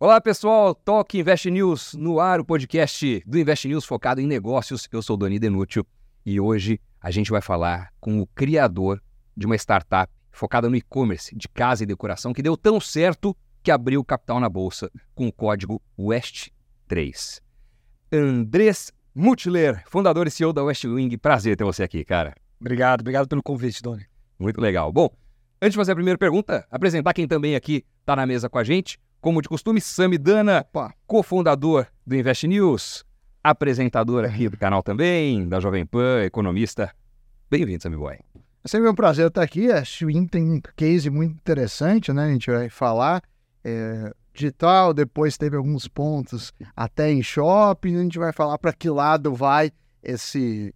Olá pessoal, Toque Invest News no ar, o podcast do Invest News focado em negócios. Eu sou o Doni Denútil e hoje a gente vai falar com o criador de uma startup focada no e-commerce de casa e decoração que deu tão certo que abriu capital na bolsa com o código WEST3. Andrés Mutler, fundador e CEO da West Wing. Prazer ter você aqui, cara. Obrigado, obrigado pelo convite, Doni. Muito legal. Bom, antes de fazer a primeira pergunta, apresentar quem também aqui está na mesa com a gente. Como de costume, Sami Dana, cofundador do Invest News, apresentador aqui do canal também, da Jovem Pan, economista. Bem-vindo, Sami Boy. É sempre um prazer estar aqui. A Swing tem um case muito interessante, né? A gente vai falar. É, digital, depois teve alguns pontos até em shopping. A gente vai falar para que lado vai esse,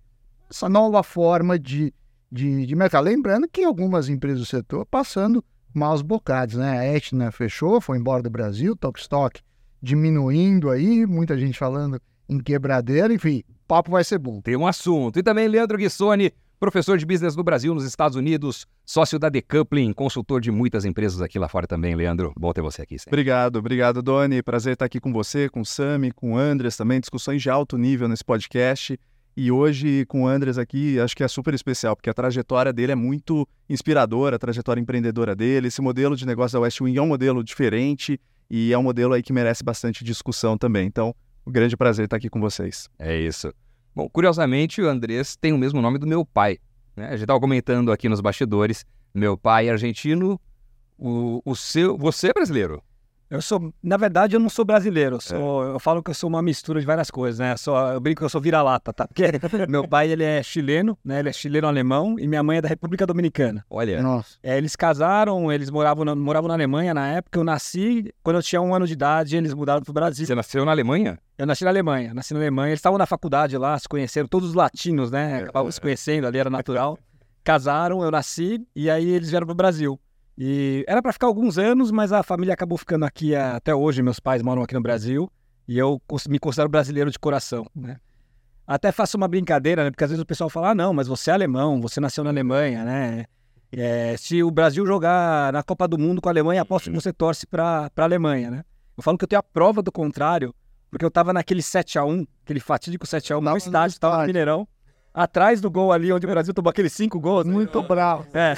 essa nova forma de, de, de mercado. Lembrando que algumas empresas do setor passando maus bocados, né? A Etna fechou, foi embora do Brasil, Stock diminuindo aí, muita gente falando em quebradeira, enfim, o papo vai ser bom. Tem um assunto. E também Leandro Guissoni, professor de business no Brasil, nos Estados Unidos, sócio da Decoupling, consultor de muitas empresas aqui lá fora também, Leandro. Bom ter você aqui. Sempre. Obrigado, obrigado, Doni. Prazer estar aqui com você, com o Sami, com o Andres também, discussões de alto nível nesse podcast. E hoje, com o Andres aqui, acho que é super especial, porque a trajetória dele é muito inspiradora, a trajetória empreendedora dele. Esse modelo de negócio da West Wing é um modelo diferente e é um modelo aí que merece bastante discussão também. Então, um grande prazer estar aqui com vocês. É isso. Bom, curiosamente, o Andrés tem o mesmo nome do meu pai. Né? A gente estava comentando aqui nos bastidores. Meu pai é argentino, o, o seu. Você é brasileiro? Eu sou, na verdade, eu não sou brasileiro. Eu, sou, é. eu falo que eu sou uma mistura de várias coisas, né? Eu, sou, eu brinco que eu sou vira-lata, tá? Porque meu pai, ele é chileno, né? Ele é chileno-alemão e minha mãe é da República Dominicana. Olha. Nossa. É, eles casaram, eles moravam na, moravam na Alemanha na época. Eu nasci, quando eu tinha um ano de idade, eles mudaram pro Brasil. Você nasceu na Alemanha? Eu nasci na Alemanha, nasci na Alemanha. Eles estavam na faculdade lá, se conheceram, todos os latinos, né? É, Acabavam é. se conhecendo ali, era natural. Casaram, eu nasci e aí eles vieram pro Brasil. E era para ficar alguns anos, mas a família acabou ficando aqui até hoje. Meus pais moram aqui no Brasil e eu me considero brasileiro de coração, né? Até faço uma brincadeira, né? Porque às vezes o pessoal fala, ah, não, mas você é alemão, você nasceu na Alemanha, né? É, se o Brasil jogar na Copa do Mundo com a Alemanha, aposto que você torce para a Alemanha, né? Eu falo que eu tenho a prova do contrário, porque eu tava naquele 7 a 1 aquele fatídico 7 a 1 no estádio, tava no Mineirão atrás do gol ali, onde o Brasil tomou aqueles cinco gols. Muito bravo. É.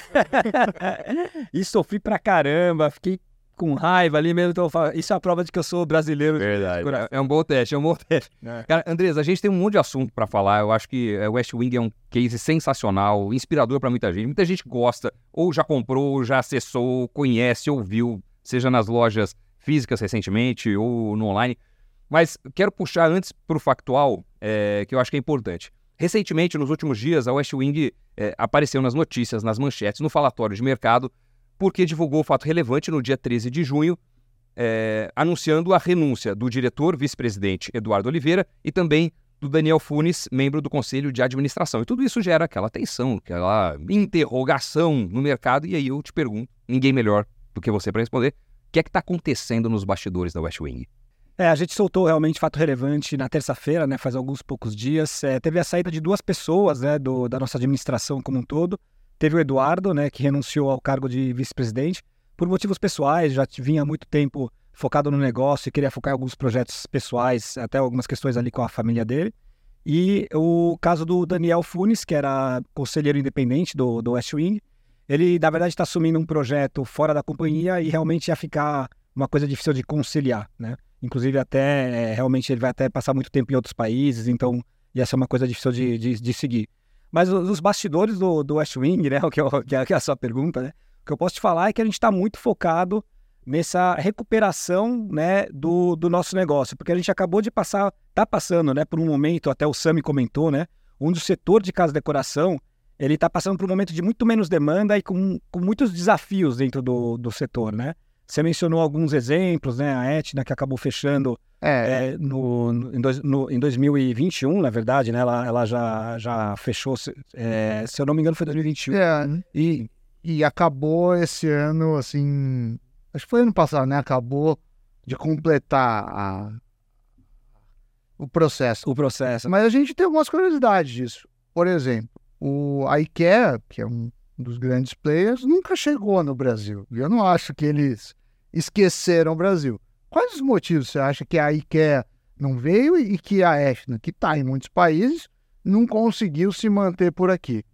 e sofri pra caramba, fiquei com raiva ali mesmo. Então, isso é a prova de que eu sou brasileiro. Verdade. É um bom teste, é um bom teste. É. Cara, Andres, a gente tem um monte de assunto para falar. Eu acho que o West Wing é um case sensacional, inspirador para muita gente. Muita gente gosta, ou já comprou, já acessou, conhece, ouviu, seja nas lojas físicas recentemente ou no online. Mas quero puxar antes para o factual, é, que eu acho que é importante. Recentemente, nos últimos dias, a West Wing é, apareceu nas notícias, nas manchetes, no falatório de mercado, porque divulgou o fato relevante no dia 13 de junho, é, anunciando a renúncia do diretor vice-presidente Eduardo Oliveira e também do Daniel Funes, membro do conselho de administração. E tudo isso gera aquela tensão, aquela interrogação no mercado. E aí eu te pergunto, ninguém melhor do que você para responder, o que é que está acontecendo nos bastidores da West Wing? É, a gente soltou realmente fato relevante na terça-feira, né, faz alguns poucos dias. É, teve a saída de duas pessoas né, do, da nossa administração como um todo. Teve o Eduardo, né, que renunciou ao cargo de vice-presidente por motivos pessoais, já vinha há muito tempo focado no negócio e queria focar em alguns projetos pessoais, até algumas questões ali com a família dele. E o caso do Daniel Funes, que era conselheiro independente do, do West Wing, ele, na verdade, está assumindo um projeto fora da companhia e realmente ia ficar uma coisa difícil de conciliar, né? Inclusive, até é, realmente ele vai até passar muito tempo em outros países, então ia ser uma coisa difícil de, de, de seguir. Mas os bastidores do, do West Wing, né, que, eu, é, que é a sua pergunta, né, o que eu posso te falar é que a gente está muito focado nessa recuperação né, do, do nosso negócio, porque a gente acabou de passar, está passando né, por um momento, até o Sami comentou, né, onde o setor de casa e decoração ele está passando por um momento de muito menos demanda e com, com muitos desafios dentro do, do setor, né? Você mencionou alguns exemplos, né? A Etna que acabou fechando é. É, no, no, em, dois, no, em 2021, na verdade, né? Ela, ela já, já fechou, é, se eu não me engano, foi 2021. É, e, e acabou esse ano, assim. Acho que foi ano passado, né? Acabou de completar a, o processo. O processo. Mas a gente tem algumas curiosidades disso. Por exemplo, o, a IKEA, que é um dos grandes players, nunca chegou no Brasil. E eu não acho que eles esqueceram o Brasil. Quais os motivos você acha que a IKEA não veio e que a Etna, que está em muitos países, não conseguiu se manter por aqui?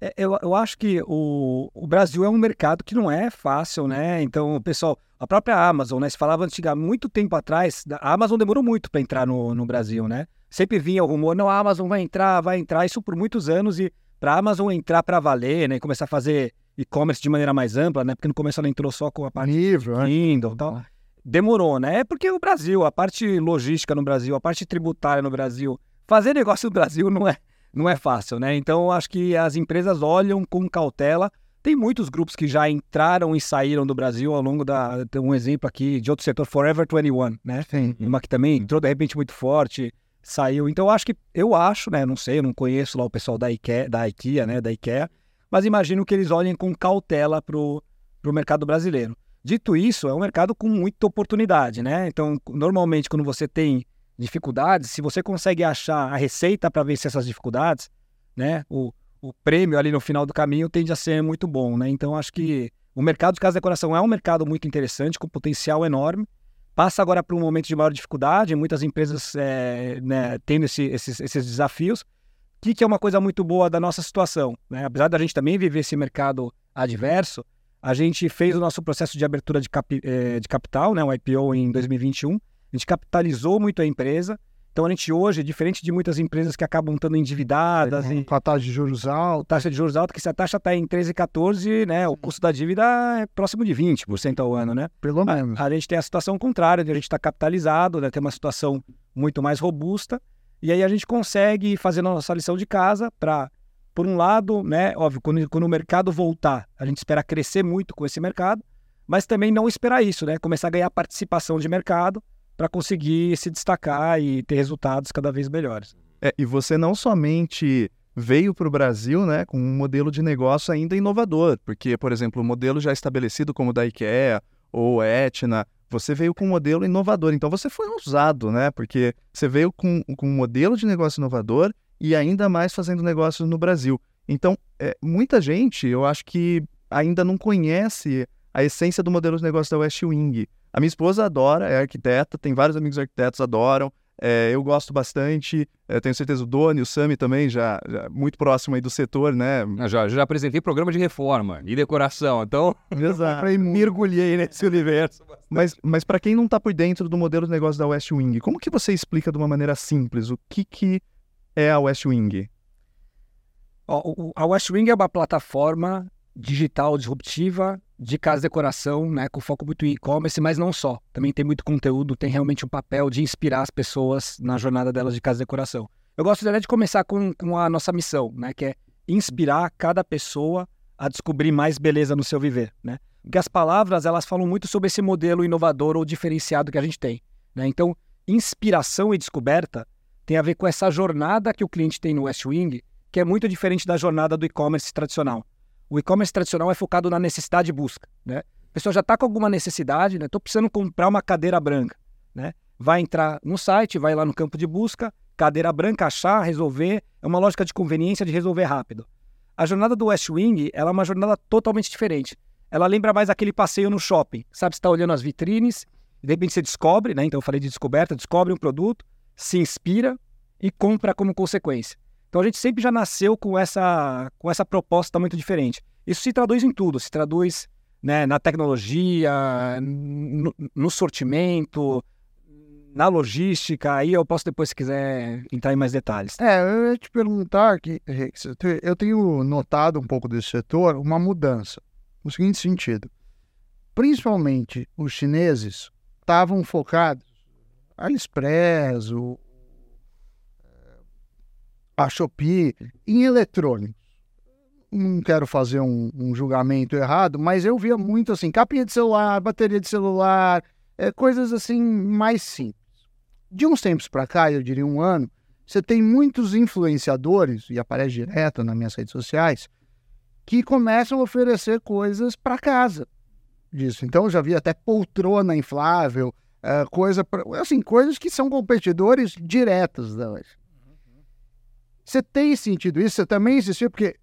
É, eu, eu acho que o, o Brasil é um mercado que não é fácil, né? Então, pessoal, a própria Amazon, né? Se falava antigamente, muito tempo atrás, a Amazon demorou muito para entrar no, no Brasil, né? Sempre vinha o rumor, não, a Amazon vai entrar, vai entrar, isso por muitos anos, e para a Amazon entrar para valer, né? E começar a fazer e-commerce de maneira mais ampla, né? Porque no começo ela entrou só com a parte Livro, né? Kindle e tal. Demorou, né? É porque o Brasil, a parte logística no Brasil, a parte tributária no Brasil, fazer negócio no Brasil não é, não é fácil, né? Então, acho que as empresas olham com cautela. Tem muitos grupos que já entraram e saíram do Brasil ao longo da. Tem um exemplo aqui de outro setor, Forever 21, né? Sim. Uma que também entrou de repente muito forte, saiu. Então, eu acho que. Eu acho, né? Não sei, eu não conheço lá o pessoal da IKEA, da IKEA né? Da IKEA. Mas imagino que eles olhem com cautela para o mercado brasileiro. Dito isso, é um mercado com muita oportunidade, né? Então, normalmente, quando você tem dificuldades, se você consegue achar a receita para vencer essas dificuldades, né? O, o prêmio ali no final do caminho tende a ser muito bom, né? Então, acho que o mercado de casa de decoração é um mercado muito interessante, com potencial enorme. Passa agora por um momento de maior dificuldade, muitas empresas é, né, tendo esse, esses, esses desafios, que, que é uma coisa muito boa da nossa situação. Né? Apesar da gente também viver esse mercado adverso, a gente fez o nosso processo de abertura de, eh, de capital, né, o IPO em 2021. A gente capitalizou muito a empresa. Então a gente hoje, diferente de muitas empresas que acabam estando endividadas e Com a taxa de juros alta. taxa de juros alta, que se a taxa está em 13, 14, né, o custo da dívida é próximo de 20% ao ano, né? Pelo menos. A gente tem a situação contrária, de a gente está capitalizado, né, tem uma situação muito mais robusta, e aí a gente consegue fazer nossa lição de casa para, por um lado, né, óbvio, quando, quando o mercado voltar, a gente espera crescer muito com esse mercado, mas também não esperar isso, né, começar a ganhar participação de mercado para conseguir se destacar e ter resultados cada vez melhores. É, e você não somente veio para o Brasil né, com um modelo de negócio ainda inovador, porque, por exemplo, o modelo já estabelecido como o da IKEA ou Etna, você veio com um modelo inovador. Então você foi ousado, né? Porque você veio com, com um modelo de negócio inovador e ainda mais fazendo negócios no Brasil. Então, é, muita gente, eu acho que ainda não conhece a essência do modelo de negócio da West Wing. A minha esposa adora, é arquiteta, tem vários amigos arquitetos adoram. É, eu gosto bastante, é, tenho certeza o Doni, o Sami também, já, já, muito próximo aí do setor, né? Eu já, já apresentei programa de reforma e decoração, então Exato. mergulhei nesse universo. Mas, mas para quem não está por dentro do modelo de negócio da West Wing, como que você explica de uma maneira simples o que, que é a West Wing? A West Wing é uma plataforma digital disruptiva de casa de decoração, né, com foco muito em e-commerce, mas não só. Também tem muito conteúdo, tem realmente um papel de inspirar as pessoas na jornada delas de casa de decoração. Eu gostaria de começar com, com a nossa missão, né, que é inspirar cada pessoa a descobrir mais beleza no seu viver, né? Porque as palavras, elas falam muito sobre esse modelo inovador ou diferenciado que a gente tem, né? Então, inspiração e descoberta tem a ver com essa jornada que o cliente tem no West Wing, que é muito diferente da jornada do e-commerce tradicional. O e-commerce tradicional é focado na necessidade e busca, né? A pessoa já está com alguma necessidade, né? Estou precisando comprar uma cadeira branca, né? Vai entrar no site, vai lá no campo de busca, cadeira branca, achar, resolver. É uma lógica de conveniência de resolver rápido. A jornada do West Wing, ela é uma jornada totalmente diferente. Ela lembra mais aquele passeio no shopping. Sabe, você está olhando as vitrines, de repente você descobre, né? Então eu falei de descoberta, descobre um produto, se inspira e compra como consequência. Então a gente sempre já nasceu com essa, com essa proposta muito diferente. Isso se traduz em tudo, se traduz né, na tecnologia, no, no sortimento, na logística. Aí eu posso depois, se quiser, entrar em mais detalhes. É, eu ia te perguntar que eu te- eu tenho notado um pouco desse setor uma mudança, no seguinte sentido. Principalmente os chineses estavam focados, AliExpress, o, a Shopee, em eletrônicos. Não quero fazer um, um julgamento errado, mas eu via muito assim, capinha de celular, bateria de celular, é, coisas assim mais simples. De uns tempos para cá, eu diria um ano, você tem muitos influenciadores, e aparece direto nas minhas redes sociais, que começam a oferecer coisas para casa disso. Então, eu já vi até poltrona inflável, eh, coisa pra, assim, coisas que são competidores diretos delas. Você tem sentido isso? Você também insistiu? Porque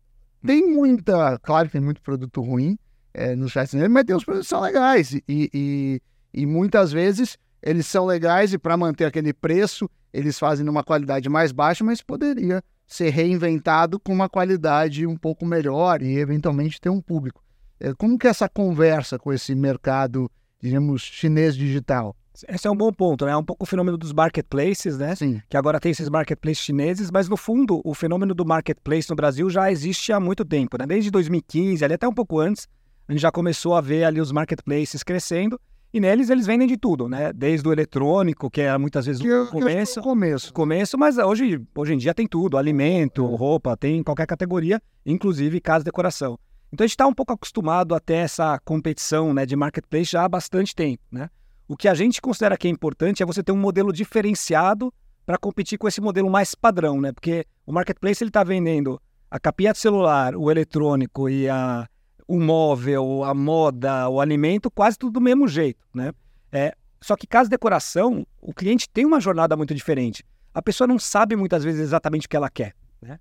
tem muita, claro que tem muito produto ruim eh, no chat, mas tem os produtos que são legais e, e, e muitas vezes eles são legais e para manter aquele preço, eles fazem numa qualidade mais baixa, mas poderia ser reinventado com uma qualidade um pouco melhor e eventualmente ter um público. É, como que é essa conversa com esse mercado, diríamos, chinês digital? Esse é um bom ponto, né? É um pouco o fenômeno dos marketplaces, né? Sim. Que agora tem esses marketplaces chineses, mas no fundo o fenômeno do marketplace no Brasil já existe há muito tempo, né? Desde 2015, ali até um pouco antes, a gente já começou a ver ali os marketplaces crescendo e neles eles vendem de tudo, né? Desde o eletrônico, que é muitas vezes que, o começo, que começo, começo, mas hoje, hoje em dia tem tudo, alimento, roupa, tem qualquer categoria, inclusive casa e decoração. Então a gente está um pouco acostumado a ter essa competição, né, de marketplace já há bastante tempo, né? O que a gente considera que é importante é você ter um modelo diferenciado para competir com esse modelo mais padrão, né? Porque o marketplace ele está vendendo a capinha de celular, o eletrônico e a, o móvel, a moda, o alimento, quase tudo do mesmo jeito, né? É, só que casa decoração, o cliente tem uma jornada muito diferente. A pessoa não sabe muitas vezes exatamente o que ela quer, né?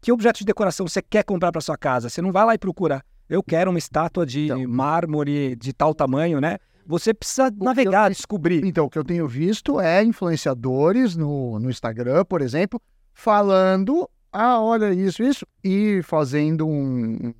Que objeto de decoração você quer comprar para sua casa? Você não vai lá e procura. Eu quero uma estátua de então, mármore de tal tamanho, né? Você precisa navegar, eu, descobrir. Então, o que eu tenho visto é influenciadores no, no Instagram, por exemplo, falando: ah, olha isso, isso, e fazendo um,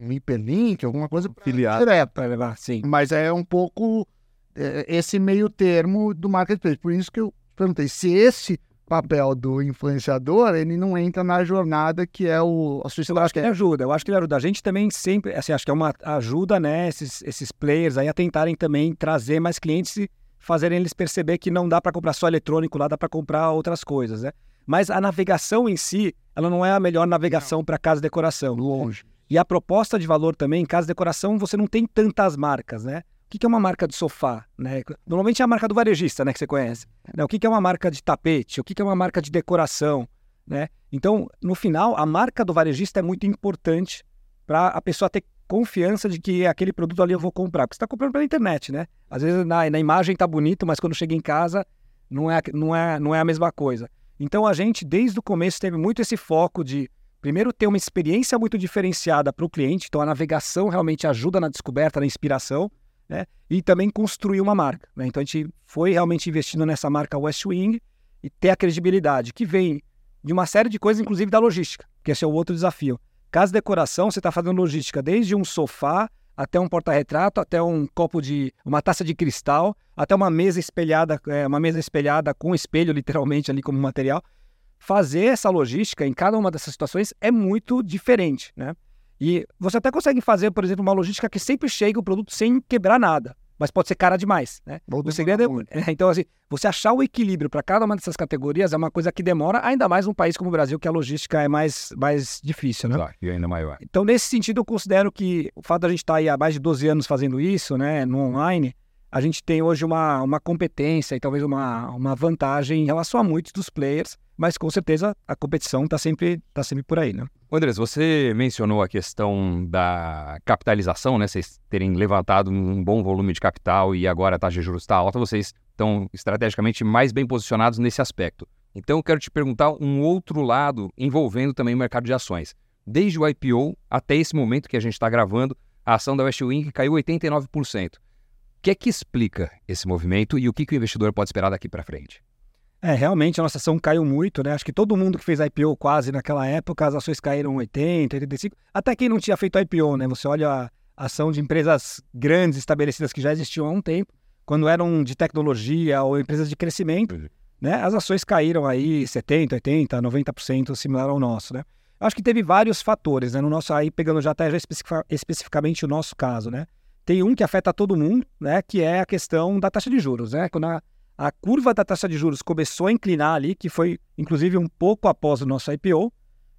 um hiperlink, alguma coisa Filiado. direto. Para levar, sim. Mas é um pouco é, esse meio termo do marketplace. Por isso que eu perguntei se esse papel do influenciador, ele não entra na jornada que é o a Eu acho que ele ajuda, eu acho que ele ajuda. A gente também sempre, assim, acho que é uma ajuda, né, esses, esses players aí a tentarem também trazer mais clientes e fazerem eles perceber que não dá para comprar só eletrônico lá, dá para comprar outras coisas, né? Mas a navegação em si, ela não é a melhor navegação para casa decoração. Longe. E a proposta de valor também, em casa decoração, você não tem tantas marcas, né? O que é uma marca de sofá? Né? Normalmente é a marca do varejista, né, que você conhece. Né? O que é uma marca de tapete? O que é uma marca de decoração? Né? Então, no final, a marca do varejista é muito importante para a pessoa ter confiança de que aquele produto ali eu vou comprar. Porque você está comprando pela internet, né? Às vezes na, na imagem está bonito, mas quando chega em casa não é, não, é, não é a mesma coisa. Então, a gente, desde o começo, teve muito esse foco de primeiro ter uma experiência muito diferenciada para o cliente. Então, a navegação realmente ajuda na descoberta, na inspiração né? E também construir uma marca. Né? Então a gente foi realmente investindo nessa marca West Wing e ter a credibilidade que vem de uma série de coisas, inclusive da logística, que esse é o outro desafio. Casa decoração, você está fazendo logística desde um sofá até um porta-retrato, até um copo de, uma taça de cristal, até uma mesa espelhada, é, uma mesa espelhada com espelho literalmente ali como material. Fazer essa logística em cada uma dessas situações é muito diferente, né? E você até consegue fazer, por exemplo, uma logística que sempre chega o produto sem quebrar nada, mas pode ser cara demais, né? O segredo é, então assim, você achar o equilíbrio para cada uma dessas categorias é uma coisa que demora, ainda mais num país como o Brasil, que a logística é mais, mais difícil, né? Claro, e ainda maior. Então, nesse sentido, eu considero que o fato da gente estar tá aí há mais de 12 anos fazendo isso, né, no online, a gente tem hoje uma, uma competência e talvez uma, uma vantagem em relação a muitos dos players, mas com certeza a competição está sempre, tá sempre por aí, né? Andrés, você mencionou a questão da capitalização, né? Vocês terem levantado um bom volume de capital e agora a taxa de juros está alta, vocês estão estrategicamente mais bem posicionados nesse aspecto. Então, eu quero te perguntar um outro lado envolvendo também o mercado de ações. Desde o IPO até esse momento que a gente está gravando, a ação da Westwing caiu 89%. O que é que explica esse movimento e o que, que o investidor pode esperar daqui para frente? É, realmente a nossa ação caiu muito, né? Acho que todo mundo que fez IPO quase naquela época, as ações caíram 80, 85. Até quem não tinha feito IPO, né? Você olha a ação de empresas grandes estabelecidas que já existiam há um tempo, quando eram de tecnologia ou empresas de crescimento, uhum. né? As ações caíram aí 70, 80, 90% similar ao nosso, né? Acho que teve vários fatores, né? No nosso aí pegando já até já especificamente o nosso caso, né? Tem um que afeta todo mundo, né? Que é a questão da taxa de juros, né? Quando a a curva da taxa de juros começou a inclinar ali, que foi inclusive um pouco após o nosso IPO,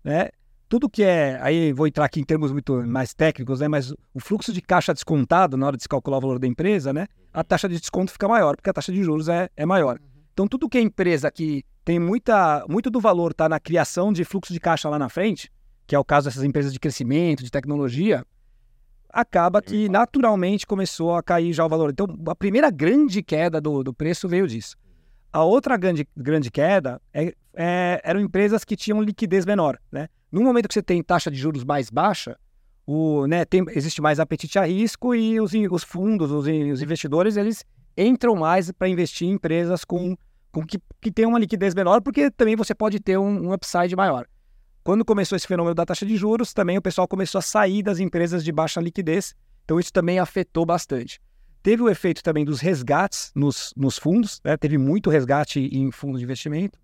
né? Tudo que é, aí vou entrar aqui em termos muito mais técnicos, né? Mas o fluxo de caixa descontado na hora de se calcular o valor da empresa, né? A taxa de desconto fica maior, porque a taxa de juros é, é maior. Então, tudo que é empresa que tem muita, muito do valor está na criação de fluxo de caixa lá na frente, que é o caso dessas empresas de crescimento, de tecnologia, acaba que naturalmente começou a cair já o valor. Então, a primeira grande queda do, do preço veio disso. A outra grande, grande queda é, é, eram empresas que tinham liquidez menor. Né? No momento que você tem taxa de juros mais baixa, o, né, tem, existe mais apetite a risco e os, os fundos, os, os investidores, eles entram mais para investir em empresas com, com que, que tem uma liquidez menor, porque também você pode ter um, um upside maior. Quando começou esse fenômeno da taxa de juros, também o pessoal começou a sair das empresas de baixa liquidez, então isso também afetou bastante. Teve o efeito também dos resgates nos, nos fundos, né? teve muito resgate em fundos de investimento.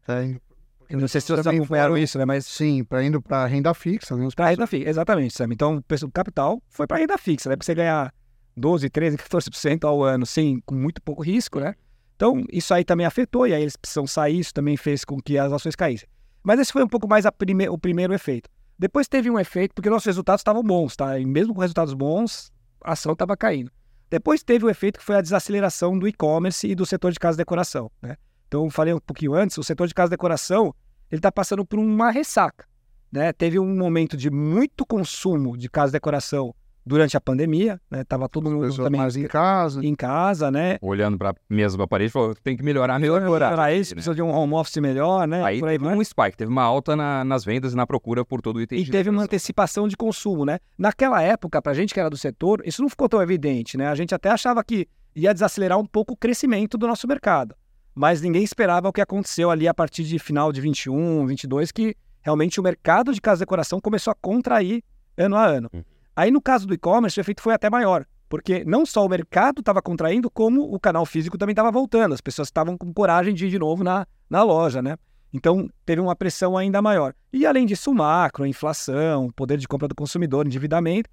Eu não sei se vocês acompanharam foram- isso, né? Mas Sim, para indo para renda fixa. Né? Para renda fixa, exatamente, Sam. Então, o capital foi para renda fixa, né? Para você ganhar 12, 13, 14% ao ano, sim, com muito pouco risco, né? Então, isso aí também afetou, e aí eles precisam sair, isso também fez com que as ações caíssem. Mas esse foi um pouco mais prime- o primeiro efeito. Depois teve um efeito, porque nossos resultados estavam bons, tá? E mesmo com resultados bons, a ação estava caindo. Depois teve o efeito que foi a desaceleração do e-commerce e do setor de casa e decoração, né? Então, falei um pouquinho antes, o setor de casa e decoração, ele está passando por uma ressaca, né? Teve um momento de muito consumo de casa e decoração durante a pandemia, né? Tava todo mundo também mais em casa. em casa, né? Olhando para mesma parede, falou, tem que melhorar, melhorar. Para isso, né? precisa de um home office melhor, né? Aí Por aí teve um spike, teve uma alta na- nas vendas e na procura por todo o item E de teve uma antecipação de consumo, né? Naquela época, pra gente que era do setor, isso não ficou tão evidente, né? A gente até achava que ia desacelerar um pouco o crescimento do nosso mercado. Mas ninguém esperava o que aconteceu ali a partir de final de 21, 22, que realmente o mercado de casa e decoração começou a contrair ano a ano. Uhum. Aí no caso do e-commerce, o efeito foi até maior, porque não só o mercado estava contraindo, como o canal físico também estava voltando. As pessoas estavam com coragem de ir de novo na, na loja, né? Então, teve uma pressão ainda maior. E além disso, macro, inflação, poder de compra do consumidor, endividamento,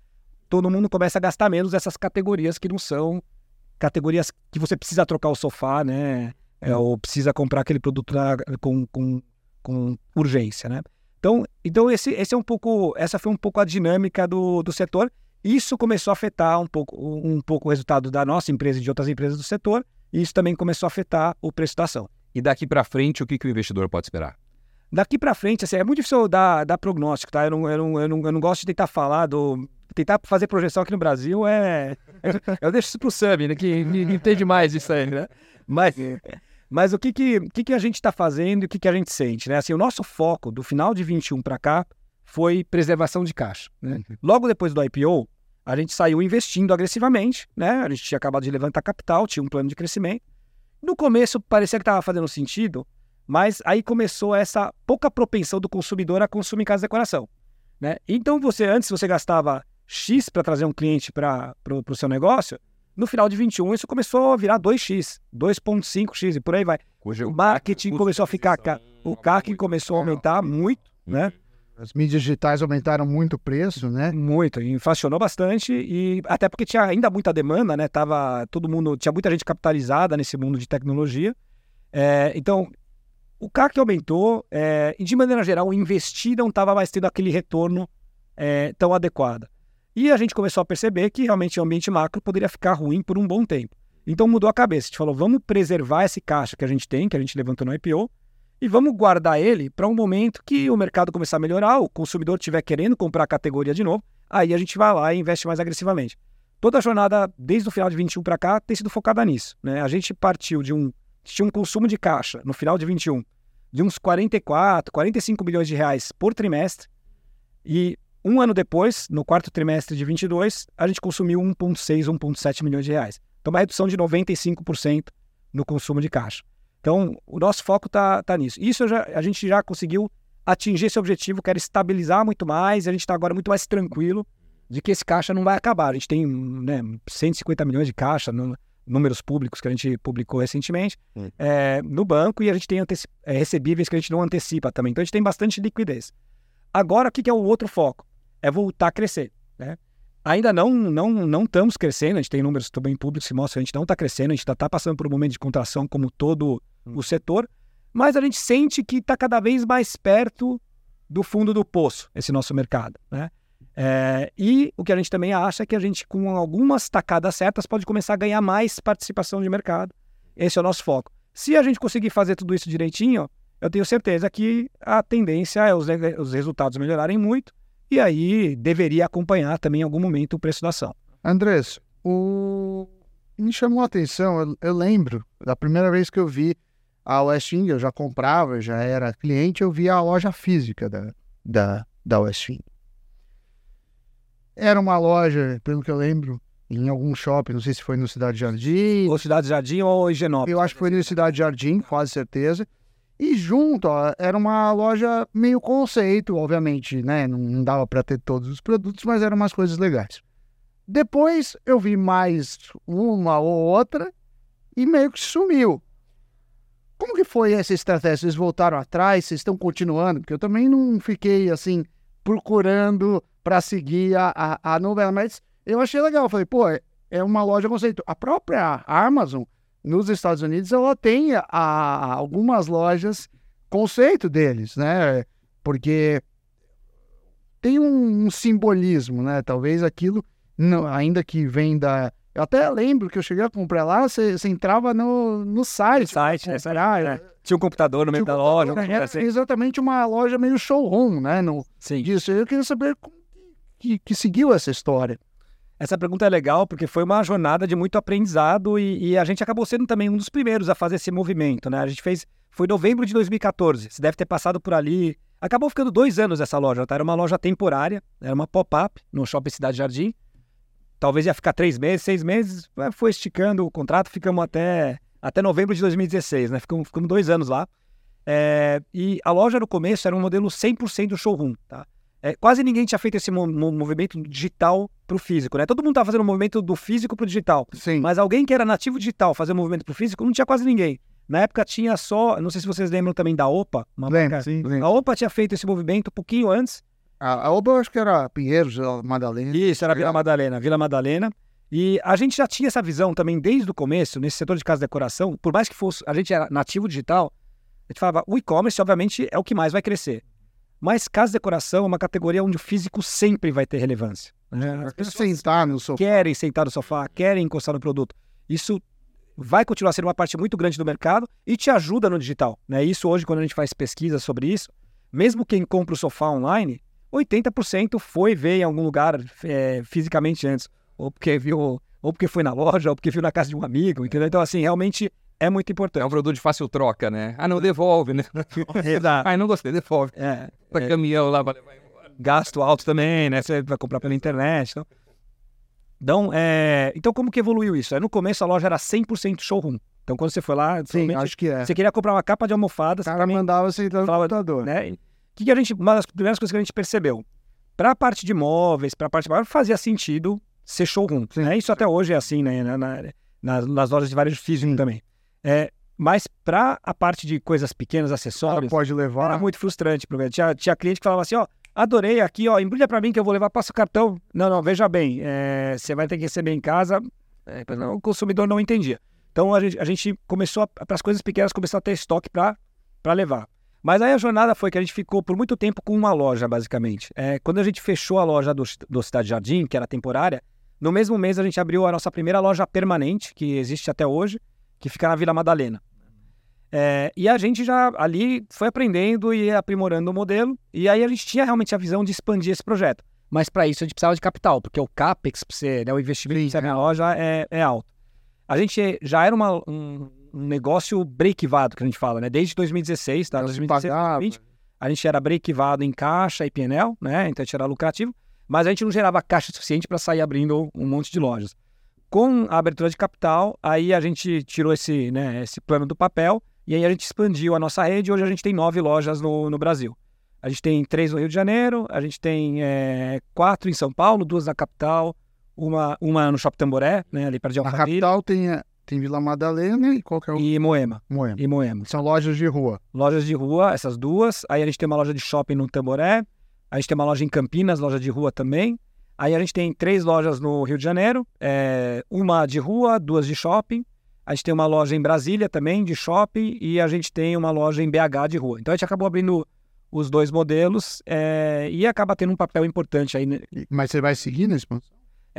todo mundo começa a gastar menos essas categorias que não são categorias que você precisa trocar o sofá, né? É, ou precisa comprar aquele produto na- com, com, com urgência, né? Então, então esse, esse é um pouco, essa foi um pouco a dinâmica do, do setor. Isso começou a afetar um pouco, um pouco o resultado da nossa empresa e de outras empresas do setor. E isso também começou a afetar o preço da ação. E daqui para frente, o que, que o investidor pode esperar? Daqui para frente, assim, é muito difícil eu dar, dar prognóstico, tá? Eu não, eu, não, eu, não, eu não gosto de tentar falar do. Tentar fazer projeção aqui no Brasil é. Eu deixo isso pro Sam, né? Que, que entende mais isso aí, né? Mas, mas o que, que, que, que a gente está fazendo e o que, que a gente sente, né? Assim, o nosso foco do final de 21 para cá foi preservação de caixa. Né? Logo depois do IPO, a gente saiu investindo agressivamente, né? A gente tinha acabado de levantar capital, tinha um plano de crescimento. No começo parecia que estava fazendo sentido, mas aí começou essa pouca propensão do consumidor a consumir em casa de decoração. Né? Então você antes você gastava X para trazer um cliente para o seu negócio, no final de 21 isso começou a virar 2X, 2.5X e por aí vai. Cujo O marketing começou a ficar, ca- o CAC começou a aumentar muito, né? As mídias digitais aumentaram muito o preço, né? Muito, inflacionou bastante e até porque tinha ainda muita demanda, né? Tava todo mundo, tinha muita gente capitalizada nesse mundo de tecnologia. É, então, o CAC aumentou é, e de maneira geral o investir não estava mais tendo aquele retorno é, tão adequado. E a gente começou a perceber que realmente o ambiente macro poderia ficar ruim por um bom tempo. Então mudou a cabeça. A gente falou, vamos preservar esse caixa que a gente tem, que a gente levantou no IPO, e vamos guardar ele para um momento que o mercado começar a melhorar, o consumidor estiver querendo comprar a categoria de novo, aí a gente vai lá e investe mais agressivamente. Toda a jornada, desde o final de 21 para cá, tem sido focada nisso. Né? A gente partiu de um. Tinha um consumo de caixa no final de 21 de uns 44, 45 bilhões de reais por trimestre. E um ano depois, no quarto trimestre de 22, a gente consumiu 1,6, 1,7 milhões de reais. Então, uma redução de 95% no consumo de caixa. Então, o nosso foco está tá nisso. Isso já, a gente já conseguiu atingir esse objetivo, que era estabilizar muito mais, e a gente está agora muito mais tranquilo de que esse caixa não vai acabar. A gente tem né, 150 milhões de caixa, números públicos que a gente publicou recentemente, Hum. é, no banco, e a gente tem é, recebíveis que a gente não antecipa também. Então, a gente tem bastante liquidez. Agora, o que, que é o outro foco? É voltar a crescer. Né? Ainda não, não, não estamos crescendo, a gente tem números também públicos que mostram que a gente não está crescendo, a gente está passando por um momento de contração como todo o setor, mas a gente sente que está cada vez mais perto do fundo do poço, esse nosso mercado. Né? É, e o que a gente também acha é que a gente, com algumas tacadas certas, pode começar a ganhar mais participação de mercado. Esse é o nosso foco. Se a gente conseguir fazer tudo isso direitinho, eu tenho certeza que a tendência é os, os resultados melhorarem muito, e aí deveria acompanhar também em algum momento o preço da ação. Andrés, o... me chamou a atenção, eu, eu lembro da primeira vez que eu vi a Westin, eu já comprava, já era cliente, eu vi a loja física da, da, da Westin. Era uma loja, pelo que eu lembro, em algum shopping, não sei se foi no Cidade Jardim. Ou Cidade Jardim ou Higienópolis. Eu acho que foi no Cidade Jardim, quase certeza. E junto, ó, era uma loja meio conceito, obviamente, né? Não, não dava para ter todos os produtos, mas eram umas coisas legais. Depois eu vi mais uma ou outra e meio que sumiu. Como que foi essa estratégia? Vocês voltaram atrás? Vocês estão continuando? Porque eu também não fiquei assim procurando para seguir a, a, a, novela, mas eu achei legal. Eu falei, pô, é, uma loja conceito. A própria Amazon nos Estados Unidos ela tem a, a, algumas lojas conceito deles, né? Porque tem um, um simbolismo, né? Talvez aquilo, não, ainda que vem da eu até lembro que eu cheguei a comprar lá, você, você entrava no, no site. No site, né? é. Tinha um computador no meio da loja. Era assim. exatamente uma loja meio showroom, né? No, Sim. Disso. Eu queria saber como que, que seguiu essa história. Essa pergunta é legal porque foi uma jornada de muito aprendizado e, e, a gente acabou sendo também um dos primeiros a fazer esse movimento, né? A gente fez, foi novembro de 2014, você deve ter passado por ali. Acabou ficando dois anos essa loja, tá? Era uma loja temporária, era uma pop-up no Shopping Cidade Jardim talvez ia ficar três meses, seis meses, foi esticando o contrato, ficamos até, até novembro de 2016, né? Ficamos, ficamos dois anos lá. É, e a loja no começo era um modelo 100% showroom, tá? É, quase ninguém tinha feito esse mo movimento digital para o físico, né? Todo mundo estava fazendo o um movimento do físico para o digital. Sim. Mas alguém que era nativo digital fazer o um movimento para o físico não tinha quase ninguém. Na época tinha só, não sei se vocês lembram também da OPA. Uma Lembro, sim, a OPA tinha feito esse movimento um pouquinho antes a, a Oba eu acho que era Pinheiros, Madalena. Isso, era Vila Madalena, Vila Madalena. E a gente já tinha essa visão também desde o começo, nesse setor de casa de decoração, por mais que fosse, a gente era nativo digital, a gente falava, o e-commerce, obviamente, é o que mais vai crescer. Mas casa de decoração é uma categoria onde o físico sempre vai ter relevância. Né? As pessoas sentar no sofá. querem sentar no sofá, querem encostar no produto. Isso vai continuar sendo uma parte muito grande do mercado e te ajuda no digital. Né? Isso hoje, quando a gente faz pesquisa sobre isso, mesmo quem compra o sofá online, 80% foi ver em algum lugar é, fisicamente antes. Ou porque viu, ou porque foi na loja, ou porque viu na casa de um amigo, entendeu? Então, assim, realmente é muito importante. É um produto de fácil troca, né? Ah, não, devolve, né? Exato. ah, não gostei, devolve. É. Pra é. caminhão lá, vai levar embora. Gasto alto também, né? Você vai comprar pela internet. Então, então, é... então como que evoluiu isso? No começo a loja era 100% showroom. Então, quando você foi lá, Sim, acho que é. você queria comprar uma capa de almofada. O cara mandava você entrar no computador. Né? que, que a gente, uma das primeiras coisas que a gente percebeu? Para a parte de móveis, para a parte de fazia sentido ser showroom. Né? Isso até hoje é assim, né? Na, na, nas, nas lojas de varejo físico também. É, mas para a parte de coisas pequenas, acessórios, pode levar. Era muito frustrante. Porque tinha, tinha cliente que falava assim: ó, adorei aqui, ó, embrulha para mim que eu vou levar, passa o cartão. Não, não, veja bem, é, você vai ter que receber em casa. É, o consumidor não entendia. Então a gente, a gente começou, para as coisas pequenas, começou a ter estoque para levar. Mas aí a jornada foi que a gente ficou por muito tempo com uma loja, basicamente. É, quando a gente fechou a loja do, do Cidade Jardim, que era temporária, no mesmo mês a gente abriu a nossa primeira loja permanente, que existe até hoje, que fica na Vila Madalena. É, e a gente já ali foi aprendendo e aprimorando o modelo, e aí a gente tinha realmente a visão de expandir esse projeto. Mas para isso a gente precisava de capital, porque o CAPEX, você, né, o investimento Sim, na é. loja é, é alto. A gente já era uma, um, um negócio break-vado, que a gente fala, né? Desde 2016, tá? 2016, 2020, a gente era break-vado em caixa e PNL, né? Então a gente era lucrativo, mas a gente não gerava caixa suficiente para sair abrindo um monte de lojas. Com a abertura de capital, aí a gente tirou esse, né, esse plano do papel e aí a gente expandiu a nossa rede. Hoje a gente tem nove lojas no, no Brasil. A gente tem três no Rio de Janeiro, a gente tem é, quatro em São Paulo, duas na capital, uma, uma no Shopping Tamboré, né, ali perto de Alphaville. Na capital tem tem Vila Madalena e qual que é o... E Moema. Moema. E Moema. São lojas de rua. Lojas de rua, essas duas. Aí a gente tem uma loja de shopping no Tamboré. A gente tem uma loja em Campinas, loja de rua também. Aí a gente tem três lojas no Rio de Janeiro. É, uma de rua, duas de shopping. A gente tem uma loja em Brasília também, de shopping. E a gente tem uma loja em BH de rua. Então a gente acabou abrindo os dois modelos é, e acaba tendo um papel importante aí. Mas você vai seguir nesse ponto?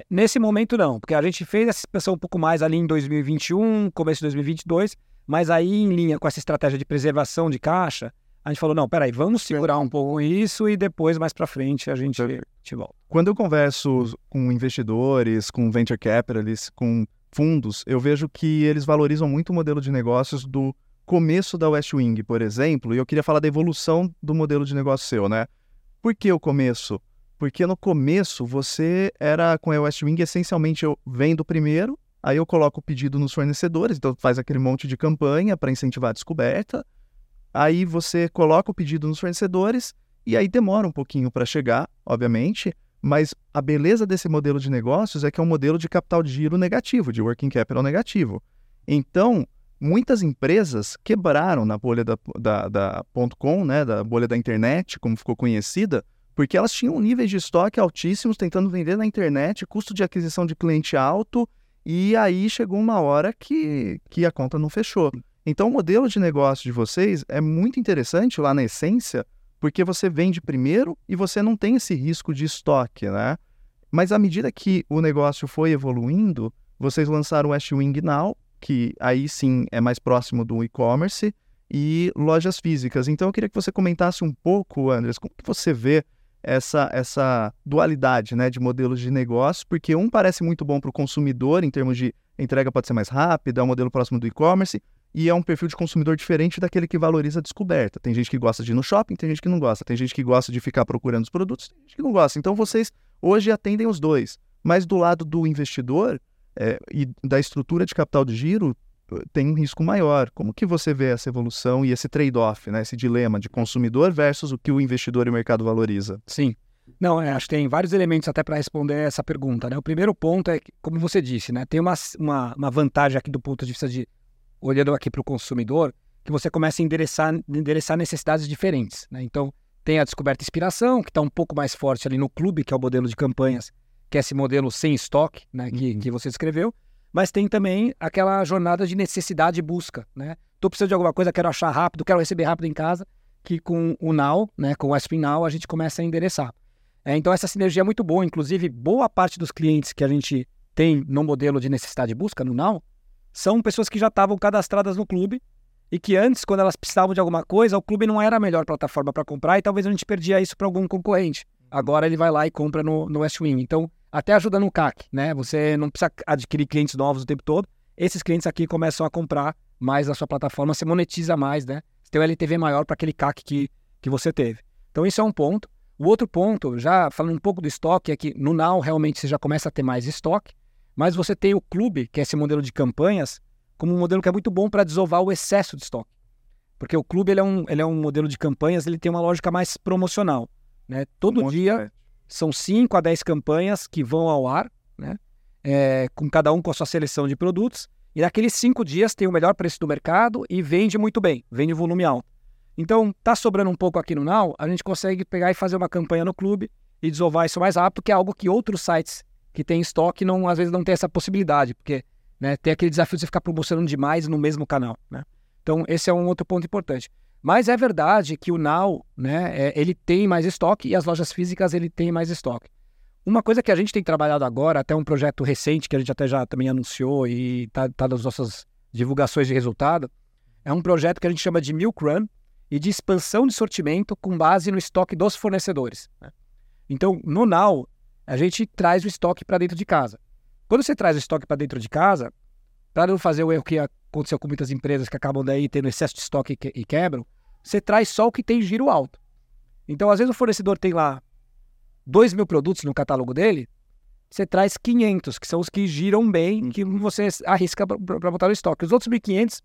Nesse momento, não, porque a gente fez essa expansão um pouco mais ali em 2021, começo de 2022, mas aí em linha com essa estratégia de preservação de caixa, a gente falou, não, peraí, vamos segurar um pouco isso e depois, mais para frente, a gente, gente volta. Quando eu converso com investidores, com venture capitalists, com fundos, eu vejo que eles valorizam muito o modelo de negócios do começo da West Wing, por exemplo, e eu queria falar da evolução do modelo de negócio seu, né? Por que o começo? Porque no começo você era com a West Wing, essencialmente eu vendo primeiro, aí eu coloco o pedido nos fornecedores, então faz aquele monte de campanha para incentivar a descoberta. Aí você coloca o pedido nos fornecedores e aí demora um pouquinho para chegar, obviamente, mas a beleza desse modelo de negócios é que é um modelo de capital de giro negativo, de working capital negativo. Então, muitas empresas quebraram na bolha da, da, da .com, né, da bolha da internet, como ficou conhecida, porque elas tinham níveis de estoque altíssimos, tentando vender na internet, custo de aquisição de cliente alto, e aí chegou uma hora que, que a conta não fechou. Então, o modelo de negócio de vocês é muito interessante lá na essência, porque você vende primeiro e você não tem esse risco de estoque, né? Mas à medida que o negócio foi evoluindo, vocês lançaram o Westwing Now, que aí sim é mais próximo do e-commerce, e lojas físicas. Então eu queria que você comentasse um pouco, Andres, como que você vê essa, essa dualidade né, de modelos de negócio, porque um parece muito bom para o consumidor, em termos de entrega pode ser mais rápida, é um modelo próximo do e-commerce, e é um perfil de consumidor diferente daquele que valoriza a descoberta. Tem gente que gosta de ir no shopping, tem gente que não gosta, tem gente que gosta de ficar procurando os produtos, tem gente que não gosta. Então vocês hoje atendem os dois. Mas do lado do investidor é, e da estrutura de capital de giro, tem um risco maior. Como que você vê essa evolução e esse trade-off, né, esse dilema de consumidor versus o que o investidor e o mercado valoriza? Sim. Não, é, acho que tem vários elementos até para responder essa pergunta. Né? O primeiro ponto é, como você disse, né, tem uma, uma, uma vantagem aqui do ponto de vista de, olhando aqui para o consumidor, que você começa a endereçar, endereçar necessidades diferentes. Né? Então, tem a descoberta inspiração, que está um pouco mais forte ali no clube, que é o modelo de campanhas, que é esse modelo sem estoque, né, que, uhum. que você escreveu mas tem também aquela jornada de necessidade e busca, né? Tô precisando de alguma coisa, quero achar rápido, quero receber rápido em casa, que com o Now, né, com o Espin Now, a gente começa a endereçar. É, então essa sinergia é muito boa, inclusive boa parte dos clientes que a gente tem no modelo de necessidade e busca, no Now, são pessoas que já estavam cadastradas no clube e que antes, quando elas precisavam de alguma coisa, o clube não era a melhor plataforma para comprar e talvez a gente perdia isso para algum concorrente. Agora ele vai lá e compra no, no Westwing. Então, até ajuda no CAC, né? Você não precisa adquirir clientes novos o tempo todo. Esses clientes aqui começam a comprar mais na sua plataforma, você monetiza mais, né? Você tem um LTV maior para aquele CAC que, que você teve. Então, isso é um ponto. O outro ponto, já falando um pouco do estoque, é que no Now realmente você já começa a ter mais estoque, mas você tem o clube, que é esse modelo de campanhas, como um modelo que é muito bom para desovar o excesso de estoque. Porque o clube ele é, um, ele é um modelo de campanhas, ele tem uma lógica mais promocional. Né? Todo um dia são 5 a 10 campanhas que vão ao ar, né? É, com cada um com a sua seleção de produtos. E naqueles cinco dias tem o melhor preço do mercado e vende muito bem, vende volume alto. Então, tá sobrando um pouco aqui no Now, a gente consegue pegar e fazer uma campanha no clube e desovar isso mais rápido, que é algo que outros sites que têm estoque não, às vezes não tem essa possibilidade, porque né, tem aquele desafio de você ficar promocionando demais no mesmo canal. Né? Então, esse é um outro ponto importante. Mas é verdade que o Now, né, é, ele tem mais estoque e as lojas físicas ele tem mais estoque. Uma coisa que a gente tem trabalhado agora, até um projeto recente que a gente até já também anunciou e está tá nas nossas divulgações de resultado, é um projeto que a gente chama de Milk Run e de expansão de sortimento com base no estoque dos fornecedores. Né? Então, no Now, a gente traz o estoque para dentro de casa. Quando você traz o estoque para dentro de casa, para não fazer o erro que aconteceu com muitas empresas que acabam daí tendo excesso de estoque e quebram, você traz só o que tem giro alto. Então, às vezes, o fornecedor tem lá 2 mil produtos no catálogo dele, você traz 500, que são os que giram bem, que você arrisca para botar no estoque. Os outros 1.500,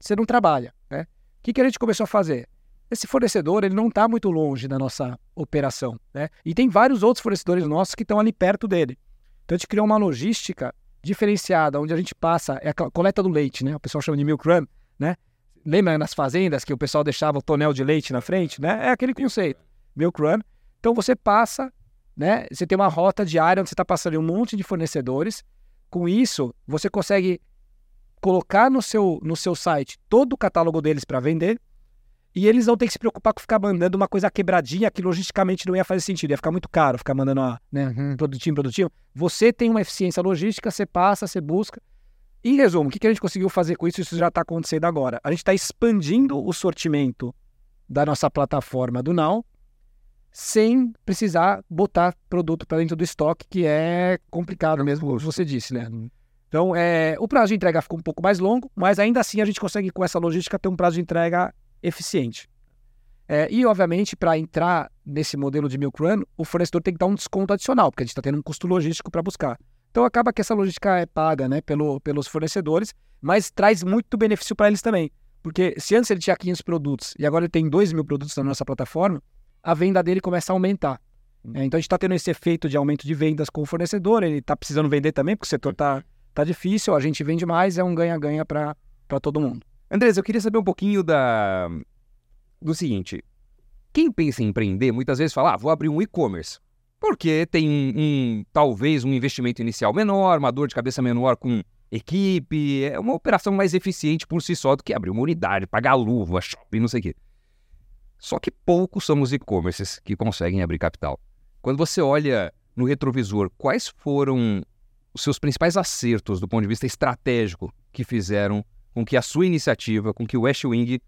você não trabalha. Né? O que, que a gente começou a fazer? Esse fornecedor ele não está muito longe da nossa operação. Né? E tem vários outros fornecedores nossos que estão ali perto dele. Então, a gente criou uma logística diferenciada, onde a gente passa, é a coleta do leite, né? O pessoal chama de milk run, né? Lembra nas fazendas que o pessoal deixava o tonel de leite na frente, né? É aquele conceito, milk run. Então você passa, né? Você tem uma rota diária onde você está passando um monte de fornecedores. Com isso, você consegue colocar no seu, no seu site todo o catálogo deles para vender e eles não têm que se preocupar com ficar mandando uma coisa quebradinha que logisticamente não ia fazer sentido, ia ficar muito caro ficar mandando uma, né, uhum. produtinho, produtinho. Você tem uma eficiência logística, você passa, você busca. Em resumo, o que, que a gente conseguiu fazer com isso? Isso já está acontecendo agora. A gente está expandindo o sortimento da nossa plataforma do Now sem precisar botar produto para dentro do estoque, que é complicado mesmo, como você disse, né? Então, é, o prazo de entrega ficou um pouco mais longo, mas ainda assim a gente consegue, com essa logística, ter um prazo de entrega eficiente. É, e, obviamente, para entrar nesse modelo de milk run, o fornecedor tem que dar um desconto adicional, porque a gente está tendo um custo logístico para buscar. Então, acaba que essa logística é paga né, pelo, pelos fornecedores, mas traz muito benefício para eles também. Porque se antes ele tinha 500 produtos e agora ele tem 2 mil produtos na nossa plataforma, a venda dele começa a aumentar. Hum. É, então a gente está tendo esse efeito de aumento de vendas com o fornecedor, ele está precisando vender também, porque o setor está tá difícil, a gente vende mais, é um ganha-ganha para todo mundo. Andrés, eu queria saber um pouquinho da do seguinte. Quem pensa em empreender muitas vezes fala, ah, vou abrir um e-commerce. Porque tem um, um, talvez um investimento inicial menor, uma dor de cabeça menor com equipe, é uma operação mais eficiente por si só do que abrir uma unidade, pagar luva, shopping, não sei o quê. Só que poucos são os e-commerces que conseguem abrir capital. Quando você olha no retrovisor, quais foram os seus principais acertos do ponto de vista estratégico que fizeram com que a sua iniciativa, com que o West Wing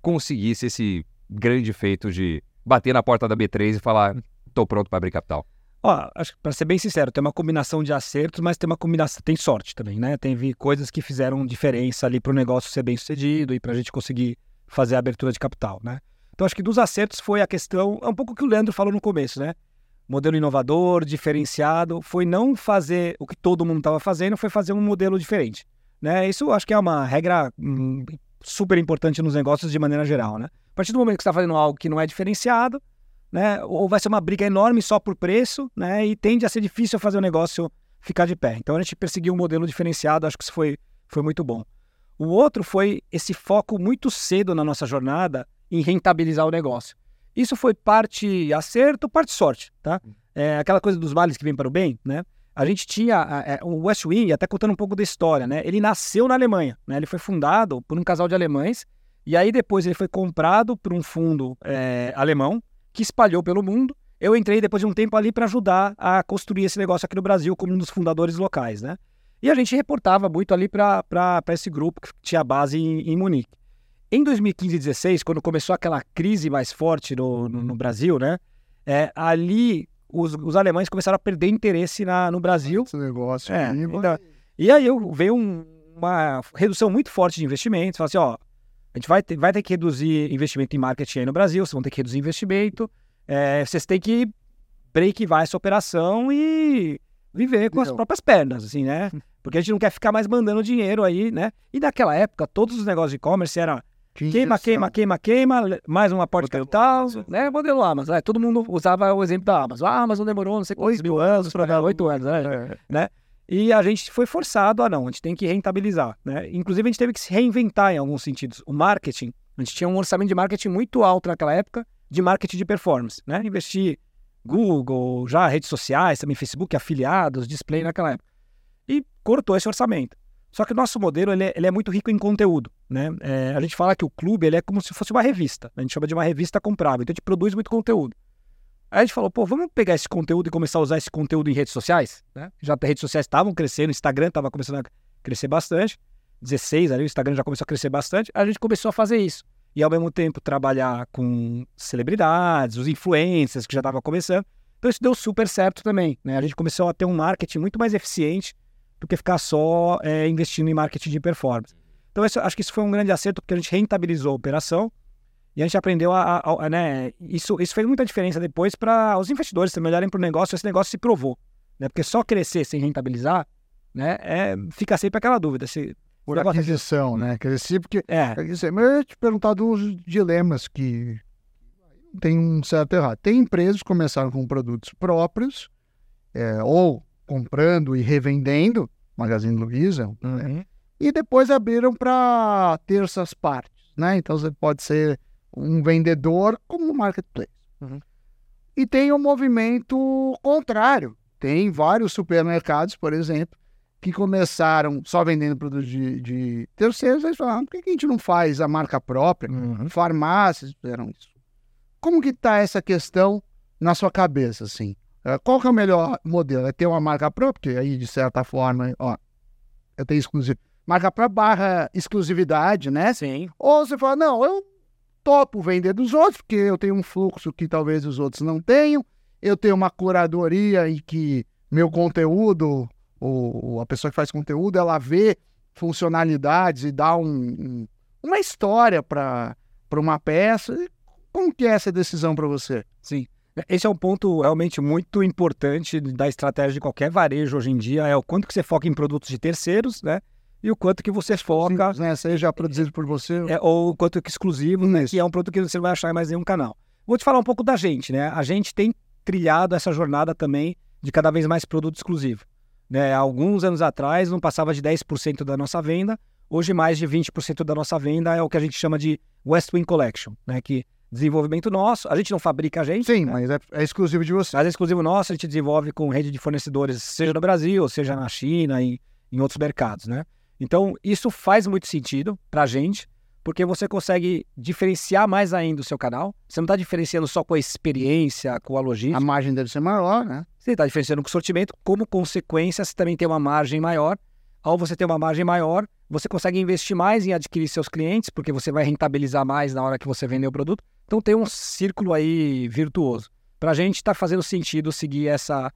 conseguisse esse grande feito de bater na porta da B3 e falar: estou pronto para abrir capital? Ó, acho que para ser bem sincero, tem uma combinação de acertos, mas tem uma combinação, tem sorte também, né? Tem coisas que fizeram diferença ali para o negócio ser bem sucedido e para a gente conseguir fazer a abertura de capital, né? Então acho que dos acertos foi a questão, é um pouco o que o Leandro falou no começo, né? Modelo inovador, diferenciado, foi não fazer o que todo mundo estava fazendo, foi fazer um modelo diferente, né? Isso acho que é uma regra hum, super importante nos negócios de maneira geral, né? A partir do momento que você está fazendo algo que não é diferenciado, né? Ou vai ser uma briga enorme só por preço, né? E tende a ser difícil fazer o negócio ficar de pé. Então a gente perseguiu um modelo diferenciado, acho que isso foi, foi muito bom. O outro foi esse foco muito cedo na nossa jornada em rentabilizar o negócio. Isso foi parte acerto, parte sorte, tá? É aquela coisa dos males que vem para o bem, né? A gente tinha é, o West Wing, até contando um pouco da história, né? Ele nasceu na Alemanha, né? Ele foi fundado por um casal de alemães e aí depois ele foi comprado por um fundo é, alemão que espalhou pelo mundo. Eu entrei depois de um tempo ali para ajudar a construir esse negócio aqui no Brasil como um dos fundadores locais, né? E a gente reportava muito ali para esse grupo que tinha base em, em Munique. Em 2015 e 2016, quando começou aquela crise mais forte no, no, no Brasil, né? É, ali os, os, alemães começaram a perder interesse na, no Brasil. Esse negócio. É, então, e aí veio um, uma redução muito forte de investimentos. Falei assim, ó, a gente vai ter, vai ter que reduzir investimento em marketing aí no Brasil, vocês vão ter que reduzir investimento, é, vocês têm que break-vai essa operação e viver com as próprias pernas, assim, né? Porque a gente não quer ficar mais mandando dinheiro aí, né? E naquela época, todos os negócios de e-commerce eram queima, queima, queima, queima, mais uma porta de capital, né? Modelo Amazon, né? Todo mundo usava o exemplo da Amazon. Ah, a Amazon demorou não sei quantos mil anos para dar, oito anos, né? É. né? E a gente foi forçado a não, a gente tem que rentabilizar, né? Inclusive a gente teve que se reinventar em alguns sentidos. O marketing, a gente tinha um orçamento de marketing muito alto naquela época, de marketing de performance, né? Investir Google, já redes sociais, também Facebook, afiliados, display naquela época. E cortou esse orçamento. Só que o nosso modelo ele é, ele é muito rico em conteúdo, né? É, a gente fala que o clube ele é como se fosse uma revista. A gente chama de uma revista comprável. Então a gente produz muito conteúdo. Aí a gente falou, pô, vamos pegar esse conteúdo e começar a usar esse conteúdo em redes sociais, né? Já as redes sociais estavam crescendo, o Instagram estava começando a crescer bastante. 16 ali, o Instagram já começou a crescer bastante. A gente começou a fazer isso. E ao mesmo tempo trabalhar com celebridades, os influencers que já estavam começando. Então isso deu super certo também, né? A gente começou a ter um marketing muito mais eficiente do que ficar só é, investindo em marketing de performance. Então isso, acho que isso foi um grande acerto porque a gente rentabilizou a operação e a gente aprendeu a, a, a né, isso, isso fez muita diferença depois para os investidores também olharem para o negócio, esse negócio se provou, né? Porque só crescer sem rentabilizar, né, é, fica sempre aquela dúvida se por aquisição, né? Crescer porque é. Eu ia te perguntar dos dilemas que tem um certo errado. Tem empresas que começaram com produtos próprios é, ou comprando e revendendo, Magazine Luiza, né? uhum. né? E depois abriram para terças partes, né? Então você pode ser um vendedor como um marketplace. Uhum. E tem o um movimento contrário. Tem vários supermercados, por exemplo, que começaram só vendendo produtos de, de terceiros, eles falaram, por que a gente não faz a marca própria? Uhum. Farmácias fizeram isso. Como que está essa questão na sua cabeça, assim? É, qual que é o melhor modelo? É ter uma marca própria, que aí, de certa forma, ó, eu tenho exclusivo. Marca própria barra exclusividade, né? Sim. Ou você fala, não, eu topo vender dos outros, porque eu tenho um fluxo que talvez os outros não tenham, eu tenho uma curadoria e que meu conteúdo, ou a pessoa que faz conteúdo, ela vê funcionalidades e dá um, um, uma história para uma peça. Como que é essa decisão para você? Sim. Esse é um ponto realmente muito importante da estratégia de qualquer varejo hoje em dia, é o quanto que você foca em produtos de terceiros, né? E o quanto que você foca... Sim, né? Seja produzido por você. É, ou o quanto que exclusivo, né? Que é um produto que você não vai achar em mais nenhum canal. Vou te falar um pouco da gente, né? A gente tem trilhado essa jornada também de cada vez mais produto exclusivo. Né? Alguns anos atrás não passava de 10% da nossa venda, hoje mais de 20% da nossa venda é o que a gente chama de West Wing Collection, né? Que desenvolvimento nosso, a gente não fabrica a gente. Sim, né? mas é, é, exclusivo de você. Mas é exclusivo nosso, a gente desenvolve com rede de fornecedores, seja no Brasil, seja na China e em outros mercados, né? Então, isso faz muito sentido para a gente, porque você consegue diferenciar mais ainda o seu canal. Você não está diferenciando só com a experiência, com a logística. A margem deve ser maior, né? Você está diferenciando com o sortimento. Como consequência, você também tem uma margem maior. Ao você ter uma margem maior, você consegue investir mais em adquirir seus clientes, porque você vai rentabilizar mais na hora que você vender o produto. Então tem um círculo aí virtuoso. Para a gente está fazendo sentido seguir essa,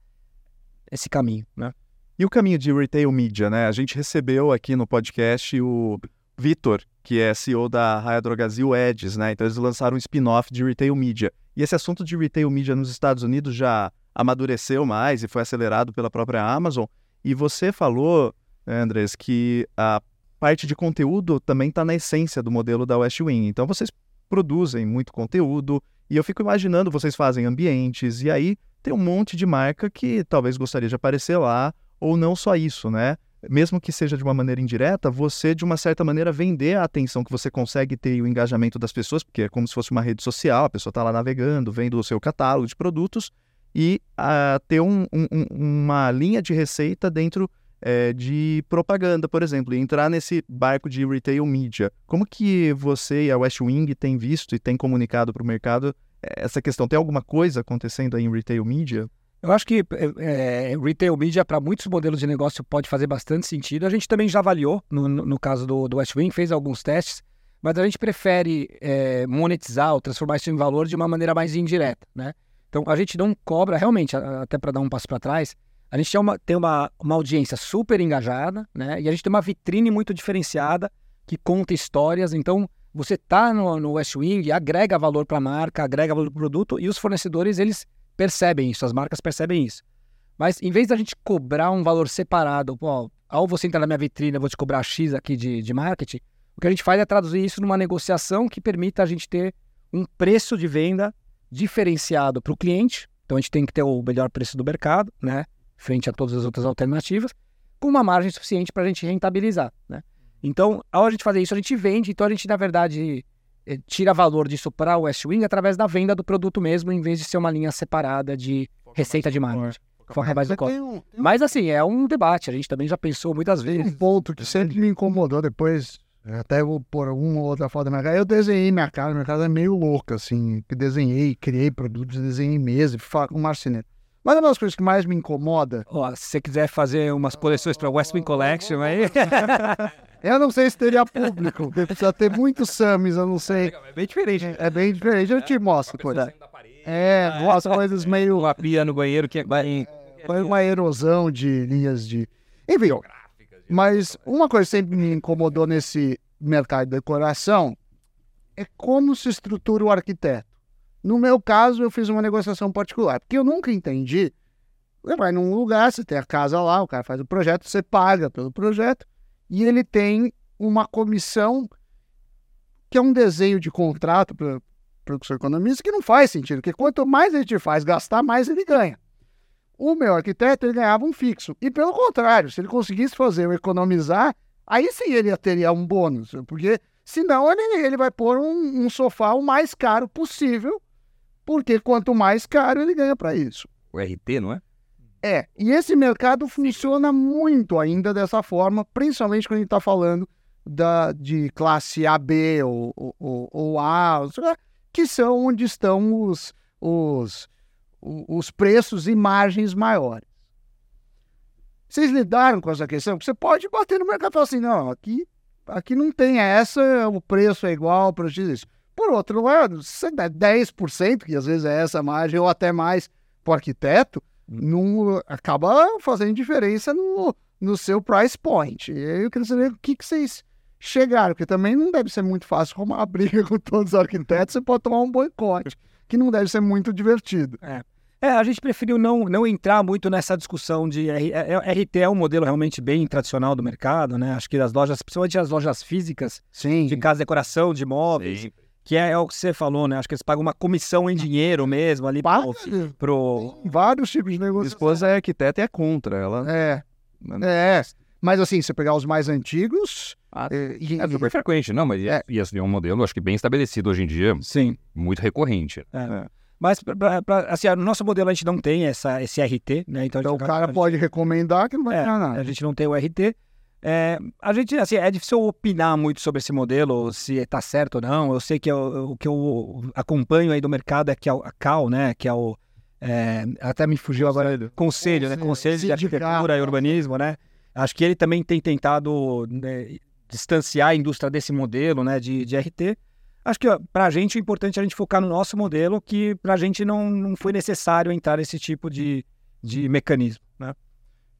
esse caminho, né? E o caminho de retail media, né? A gente recebeu aqui no podcast o Vitor, que é CEO da Raia Drogazil Edges, né? Então eles lançaram um spin-off de retail media. E esse assunto de retail media nos Estados Unidos já amadureceu mais e foi acelerado pela própria Amazon. E você falou, né, Andrés, que a parte de conteúdo também está na essência do modelo da West Wing. Então vocês produzem muito conteúdo e eu fico imaginando, vocês fazem ambientes e aí tem um monte de marca que talvez gostaria de aparecer lá ou não só isso, né? mesmo que seja de uma maneira indireta, você, de uma certa maneira, vender a atenção que você consegue ter e o engajamento das pessoas, porque é como se fosse uma rede social, a pessoa está lá navegando, vendo o seu catálogo de produtos, e uh, ter um, um, uma linha de receita dentro é, de propaganda, por exemplo, e entrar nesse barco de retail media. Como que você e a West Wing têm visto e têm comunicado para o mercado eh, essa questão? Tem alguma coisa acontecendo aí em retail media? Eu acho que é, retail media para muitos modelos de negócio pode fazer bastante sentido. A gente também já avaliou, no, no caso do, do West Wing, fez alguns testes, mas a gente prefere é, monetizar ou transformar isso em valor de uma maneira mais indireta, né? Então, a gente não cobra, realmente, até para dar um passo para trás, a gente tem, uma, tem uma, uma audiência super engajada, né? E a gente tem uma vitrine muito diferenciada que conta histórias. Então, você tá no, no West Wing, agrega valor para a marca, agrega valor para o produto e os fornecedores, eles percebem isso, as marcas percebem isso. Mas em vez da gente cobrar um valor separado, pô, ao você entrar na minha vitrine, eu vou te cobrar X aqui de, de marketing, o que a gente faz é traduzir isso numa negociação que permita a gente ter um preço de venda diferenciado para o cliente. Então a gente tem que ter o melhor preço do mercado, né? Frente a todas as outras alternativas, com uma margem suficiente para a gente rentabilizar, né? Então, ao a gente fazer isso, a gente vende. Então a gente, na verdade, tira valor disso para o West Wing através da venda do produto mesmo, em vez de ser uma linha separada de Foca receita de marketing. Foca mais no core. Um, um... Mas assim, é um debate, a gente também já pensou muitas vezes. Um ponto que sempre me incomodou depois, até vou pôr uma ou outra foto na minha casa, eu desenhei minha casa, minha casa é meio louca, assim, que desenhei, criei produtos, desenhei mesa, falar com marceneiro. Mas uma das coisas que mais me incomoda. Ó, se você quiser fazer umas coleções para West Wing Collection aí. Eu não sei se teria público, precisa ter muitos Samis, eu não sei. É bem diferente. É bem diferente, eu te mostro. Coisa. É, umas coisas meio. Uma pia no banheiro que é. Foi uma erosão de linhas de. Enfim. Mas uma coisa que sempre me incomodou nesse mercado de decoração é como se estrutura o arquiteto. No meu caso, eu fiz uma negociação particular, porque eu nunca entendi. Você vai num lugar, você tem a casa lá, o cara faz o projeto, você paga pelo projeto, e ele tem uma comissão que é um desenho de contrato para o seu economista que não faz sentido, porque quanto mais a gente faz gastar, mais ele ganha. O meu arquiteto ele ganhava um fixo. E pelo contrário, se ele conseguisse fazer o economizar, aí sim ele teria um bônus, porque senão ele, ele vai pôr um, um sofá o mais caro possível, porque quanto mais caro ele ganha para isso. O RT, não é? É, e esse mercado funciona muito ainda dessa forma, principalmente quando a gente está falando da, de classe AB ou, ou, ou A, que são onde estão os, os, os preços e margens maiores. Vocês lidaram com essa questão? Você pode bater no mercado e falar assim, não, aqui, aqui não tem essa, o preço é igual para isso. Por outro lado, se dá 10%, que às vezes é essa margem, ou até mais para o arquiteto, não, acaba fazendo diferença no, no seu price point. Eu queria saber o que, que vocês chegaram, porque também não deve ser muito fácil arrumar uma briga com todos os arquitetos, você pode tomar um boicote, que não deve ser muito divertido. É. É, a gente preferiu não, não entrar muito nessa discussão de R, é, é, RT é um modelo realmente bem tradicional do mercado, né? Acho que as lojas, principalmente as lojas físicas, Sim. de casa decoração, de imóveis, Sim. Que é, é o que você falou, né? Acho que eles pagam uma comissão em dinheiro mesmo ali pro, pro, Vários tipos de Minha negócios. esposa é arquiteta e é contra. Ela. É, é. Mas assim, você pegar os mais antigos. Ah, é, e- É super frequente, não, mas É. e esse é um modelo, acho que bem estabelecido hoje em dia, Sim. muito recorrente. Mas, pra- pra- assim, no nosso modelo a gente não tem essa, esse RT, né? Então, então o gente- cara a pode recomendar que não vai É, ganhar A nada. gente não tem o RT. É, a gente, assim, é difícil opinar muito sobre esse modelo, se está certo ou não. Eu sei que eu- o que eu acompanho aí do mercado é que é a CAL, né? Que é o. é, até me fugiu agora. Conselho, né? Conselho, Conselho de. Arquitetura e Urbanismo, né? Acho que ele também tem tentado né, distanciar a indústria desse modelo, né? De, de RT. Acho que para a gente o importante é a gente focar no nosso modelo, que para a gente não, não foi necessário entrar nesse tipo de, de mecanismo, né?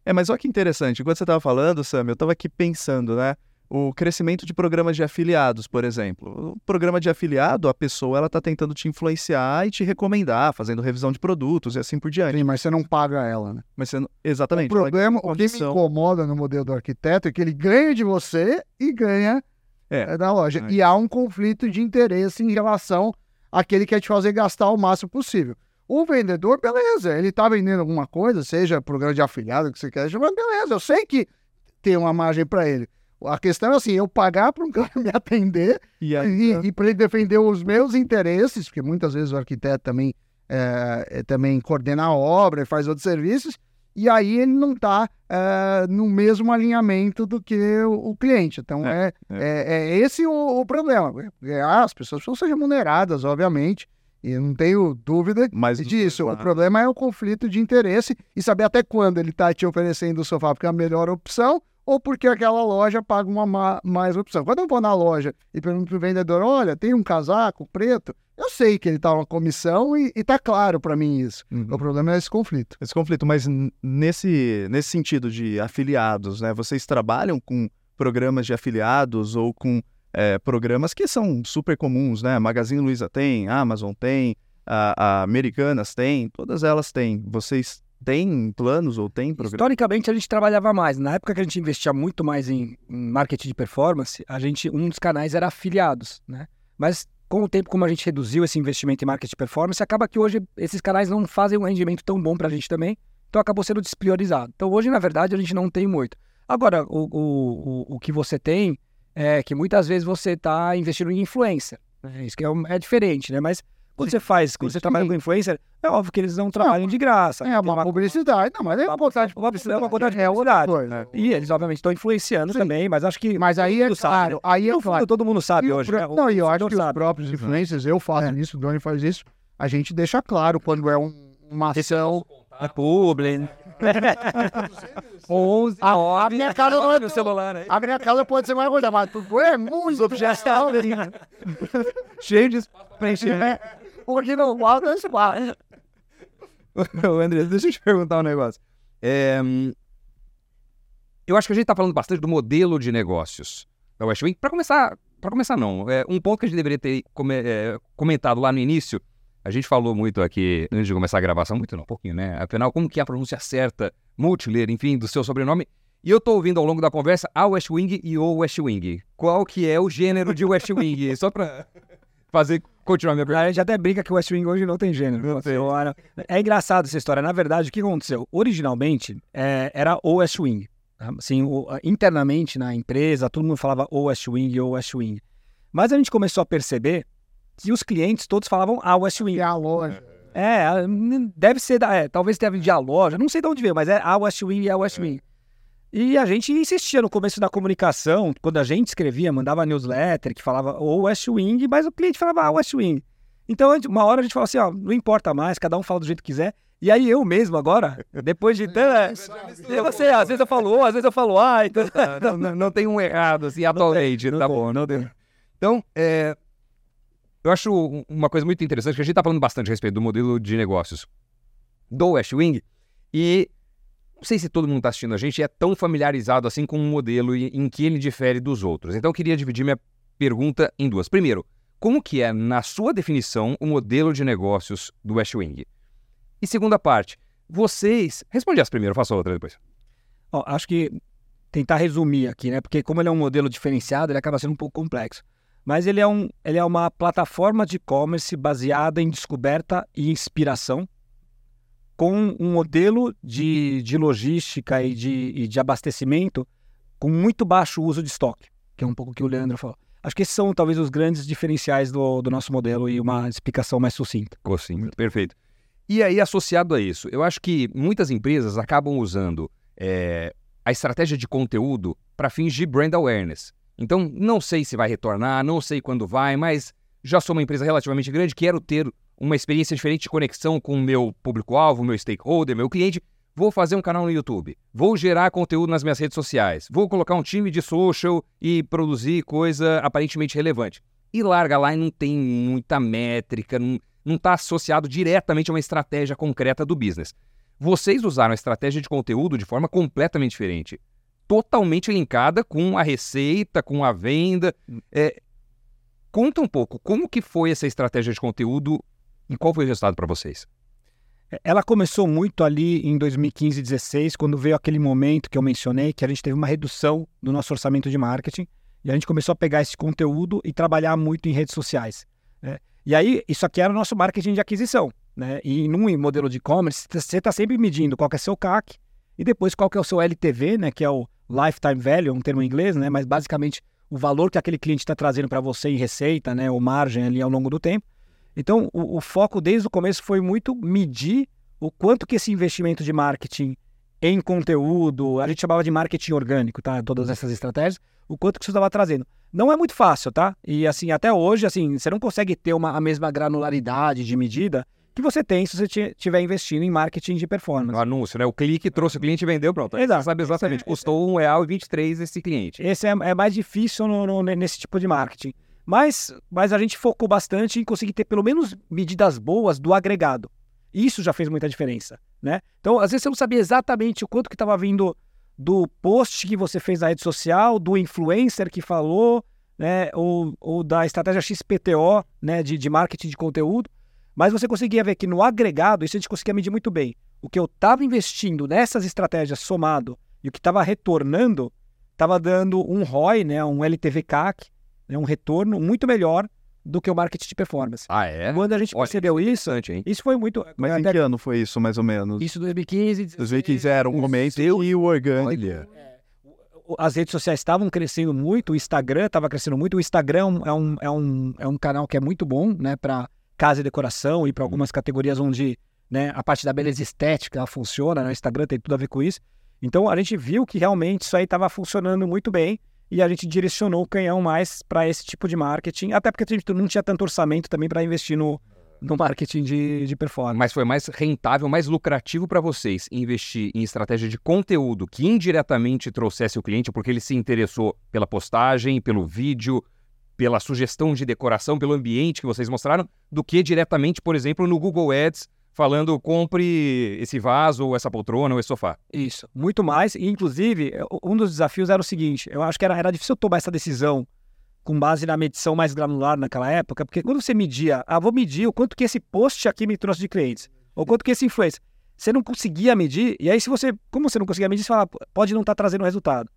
É, mas olha que interessante. Enquanto você estava falando, Sam, eu estava aqui pensando, né? O crescimento de programas de afiliados, por exemplo. O programa de afiliado, a pessoa ela está tentando te influenciar e te recomendar, fazendo revisão de produtos e assim por diante. Sim, mas você não paga ela, né? Mas você não... O Exatamente. ela- problema, o que me incomoda no modelo do arquiteto é que ele ganha de você e ganha É. eh, da loja. É. E há um conflito de interesse em relação àquele que quer te fazer gastar o máximo possível. O vendedor, beleza, ele tá vendendo alguma coisa, seja programa de afiliado que você quer, mas beleza, eu sei que tem uma margem para ele. A questão é assim, eu pagar para um cara me atender E aí, e, e para ele defender os meus interesses, porque muitas vezes o arquiteto também, é, é, também coordena a obra e faz outros serviços, e aí ele não está no mesmo alinhamento do que o, o cliente. Então é, É, é. é esse o, o problema. É, ah, as pessoas precisam ser remuneradas, obviamente, e eu não tenho dúvida mas disso. O problema é o conflito de interesse e saber até quando ele está te oferecendo o sofá porque é a melhor opção ou porque aquela loja paga uma ma- mais opção. Quando eu vou na loja e pergunto pro vendedor, olha, tem um casaco preto, eu sei que ele tá uma comissão e, e tá claro para mim isso. Uhum. O problema é esse conflito. Esse conflito, mas nesse, nesse sentido de afiliados, né? Vocês trabalham com programas de afiliados ou com é, programas que são super comuns, né? Magazine Luiza tem, Amazon tem, a, a Americanas tem, todas elas têm. Vocês têm planos ou têm programas? Historicamente a gente trabalhava mais. Na época que a gente investia muito mais em, em marketing de performance, a gente um dos canais era afiliados, né? Mas com o tempo como a gente reduziu esse investimento em marketing de performance, acaba que hoje esses canais não fazem um rendimento tão bom para a gente também. Então acabou sendo despriorizado. Então hoje na verdade a gente não tem muito. Agora o, o, o, o que você tem é que muitas vezes você está investindo em influencer. né? Isso que é, um- é diferente, né? Mas quando você faz, quando você trabalha com influencer, é óbvio que eles não trabalham de graça. É Tem uma publicidade. Não, mas é uma vontade de uma- é uma vontade de é publicidade. coisa. E eles, obviamente, estão influenciando Sim. também, mas acho que. Mas aí é mundo sabe, claro, né? aí é No fundo, claro. todo mundo sabe E o hoje. pro- né? Não, e eu acho que os sabe. próprios influencers, eu faço isso, o Doni faz isso, a gente deixa claro quando é um- uma ação. É publi. Né? 11, A, a minha cara não é tão- celular aí. A minha casa pode ser mais gorda, mas tu é muito objetos Cheio de espaço pra preencher. É, porque não guarda espaço. Ô, André, deixa eu te perguntar um negócio. É, eu acho que a gente está falando bastante do modelo de negócios da West Wing. Para começar, para começar não, é, um ponto que a gente deveria ter come- é, comentado lá no início, a gente falou muito aqui, antes de começar a gravação, muito não, um pouquinho, né? Afinal, como que é a pronúncia certa, Multiler, enfim, do seu sobrenome. E eu tô ouvindo ao longo da conversa a West Wing e o West Wing. Qual que é o gênero de West Wing? Só para fazer, continuar minha pergunta. A gente até brinca que o West Wing hoje não tem gênero. Não tem. É engraçado essa história. Na verdade, o que aconteceu? Originalmente, é, era o West Wing. Assim, o- internamente na empresa, todo mundo falava o West Wing, o West Wing. Mas a gente começou a perceber que os clientes todos falavam a West Wing. E a loja. É, a- deve ser da. É, talvez tenha vindo de a loja, não sei de onde veio, mas é a West Wing e a West Wing. E a gente insistia no começo da comunicação, quando a gente escrevia, mandava newsletter que falava o West Wing, mas o cliente falava a West Wing. Então, uma hora a gente falou assim, ó, não importa mais, cada um fala do jeito que quiser. E aí eu mesmo agora, depois de tanto... Eu não sei, às vezes eu falo, "Oh", às vezes eu falo, ah, então... não, não, não tem um errado, assim, atualmente, tá bom. Não tem. Então, é, eu acho um- uma coisa muito interessante, que a gente tá falando bastante a respeito do modelo de negócios do West Wing, e não sei se todo mundo está assistindo a gente é tão familiarizado assim com um modelo em que ele difere dos outros. Então eu queria dividir minha pergunta em duas. Primeiro, como que é, na sua definição, o modelo de negócios do West Wing? E segunda parte, vocês... Responde essa primeiro, faça outra depois. Acho que tentar resumir aqui, né? Porque como ele é um modelo diferenciado, ele acaba sendo um pouco complexo. Mas ele é, um, ele é uma plataforma de e-commerce baseada em descoberta e inspiração, com um modelo de, de logística e de, e de abastecimento com muito baixo uso de estoque, que é um pouco o que o Leandro falou. Acho que esses são talvez os grandes diferenciais do, do nosso modelo e uma explicação mais sucinta. Ficou sim, perfeito. E aí, associado a isso, eu acho que muitas empresas acabam usando é, a estratégia de conteúdo para fins de brand awareness. Então, não sei se vai retornar, não sei quando vai, mas já sou uma empresa relativamente grande, quero ter uma experiência diferente de conexão com o meu público-alvo, meu stakeholder, meu cliente. Vou fazer um canal no YouTube, vou gerar conteúdo nas minhas redes sociais, vou colocar um time de social e produzir coisa aparentemente relevante. E larga lá e não tem muita métrica, não, está associado diretamente a uma estratégia concreta do business. Vocês usaram a estratégia de conteúdo de forma completamente diferente. Totalmente linkada com a receita, com a venda. É, conta um pouco, como que foi essa estratégia de conteúdo e qual foi o resultado para vocês? Ela começou muito ali em 2015 e 2016, quando veio aquele momento que eu mencionei, que a gente teve uma redução do nosso orçamento de marketing, e a gente começou a pegar esse conteúdo e trabalhar muito em redes sociais. Né? E aí, isso aqui era o nosso marketing de aquisição. Né? E num modelo de e-commerce, você está sempre medindo qual que é seu CAC e depois qual que é o seu LTV, né? que é o Lifetime Value, um termo em inglês, né? mas basicamente o valor que aquele cliente está trazendo para você em receita, né? ou margem ali ao longo do tempo. Então, o, o, foco desde o começo foi muito medir o quanto que esse investimento de marketing em conteúdo, a gente chamava de marketing orgânico, tá? Todas essas estratégias, o quanto que isso estava trazendo. Não é muito fácil, tá? E assim, até hoje, assim, você não consegue ter uma, a mesma granularidade de medida que você tem se você estiver investindo em marketing de performance. O anúncio, né? O clique trouxe o cliente e vendeu, pronto. Exato. Você sabe exatamente. Custou R$1,23 esse cliente. Esse é, é mais difícil no, no, nesse tipo de marketing. Mas, mas a gente focou bastante em conseguir ter pelo menos medidas boas do agregado. Isso já fez muita diferença, né? Então, às vezes você não sabia exatamente o quanto que estava vindo do post que você fez na rede social, do influencer que falou, né? Ou, ou da estratégia XPTO, né? De, de marketing de conteúdo. Mas você conseguia ver que no agregado, isso a gente conseguia medir muito bem. O que eu estava investindo nessas estratégias somado e o que estava retornando, estava dando um ROI, né? Um LTV CAC, né, um retorno muito melhor do que o marketing de performance. Ah, é? Quando a gente Olha, percebeu isso, Interessante, hein? isso foi muito. Mas em até- que ano foi isso, mais ou menos? Isso 2015, 16, 2015 era um momento e o orgânico. Olha. as redes sociais estavam crescendo muito, o Instagram estava crescendo muito. O Instagram é um, é um, é um canal que é muito bom, né, para casa e decoração e para algumas categorias onde, né, a parte da beleza estética ela funciona, né, o Instagram tem tudo a ver com isso. Então a gente viu que realmente isso aí estava funcionando muito bem e a gente direcionou o canhão mais para esse tipo de marketing, até porque a gente não tinha tanto orçamento também para investir no, no marketing de, de performance. Mas foi mais rentável, mais lucrativo para vocês investir em estratégia de conteúdo que indiretamente trouxesse o cliente, porque ele se interessou pela postagem, pelo vídeo, pela sugestão de decoração, pelo ambiente que vocês mostraram, do que diretamente, por exemplo, no Google Ads, falando compre esse vaso, ou essa poltrona, ou esse sofá. Isso, muito mais. E, inclusive, um dos desafios era o seguinte: eu acho que era, era difícil tomar essa decisão com base na medição mais granular naquela época, porque quando você media, ah, vou medir o quanto que esse post aqui me trouxe de clientes, ou quanto que esse influencer, você não conseguia medir, e aí se você, como você não conseguia medir, você fala, pode não estar trazendo resultado.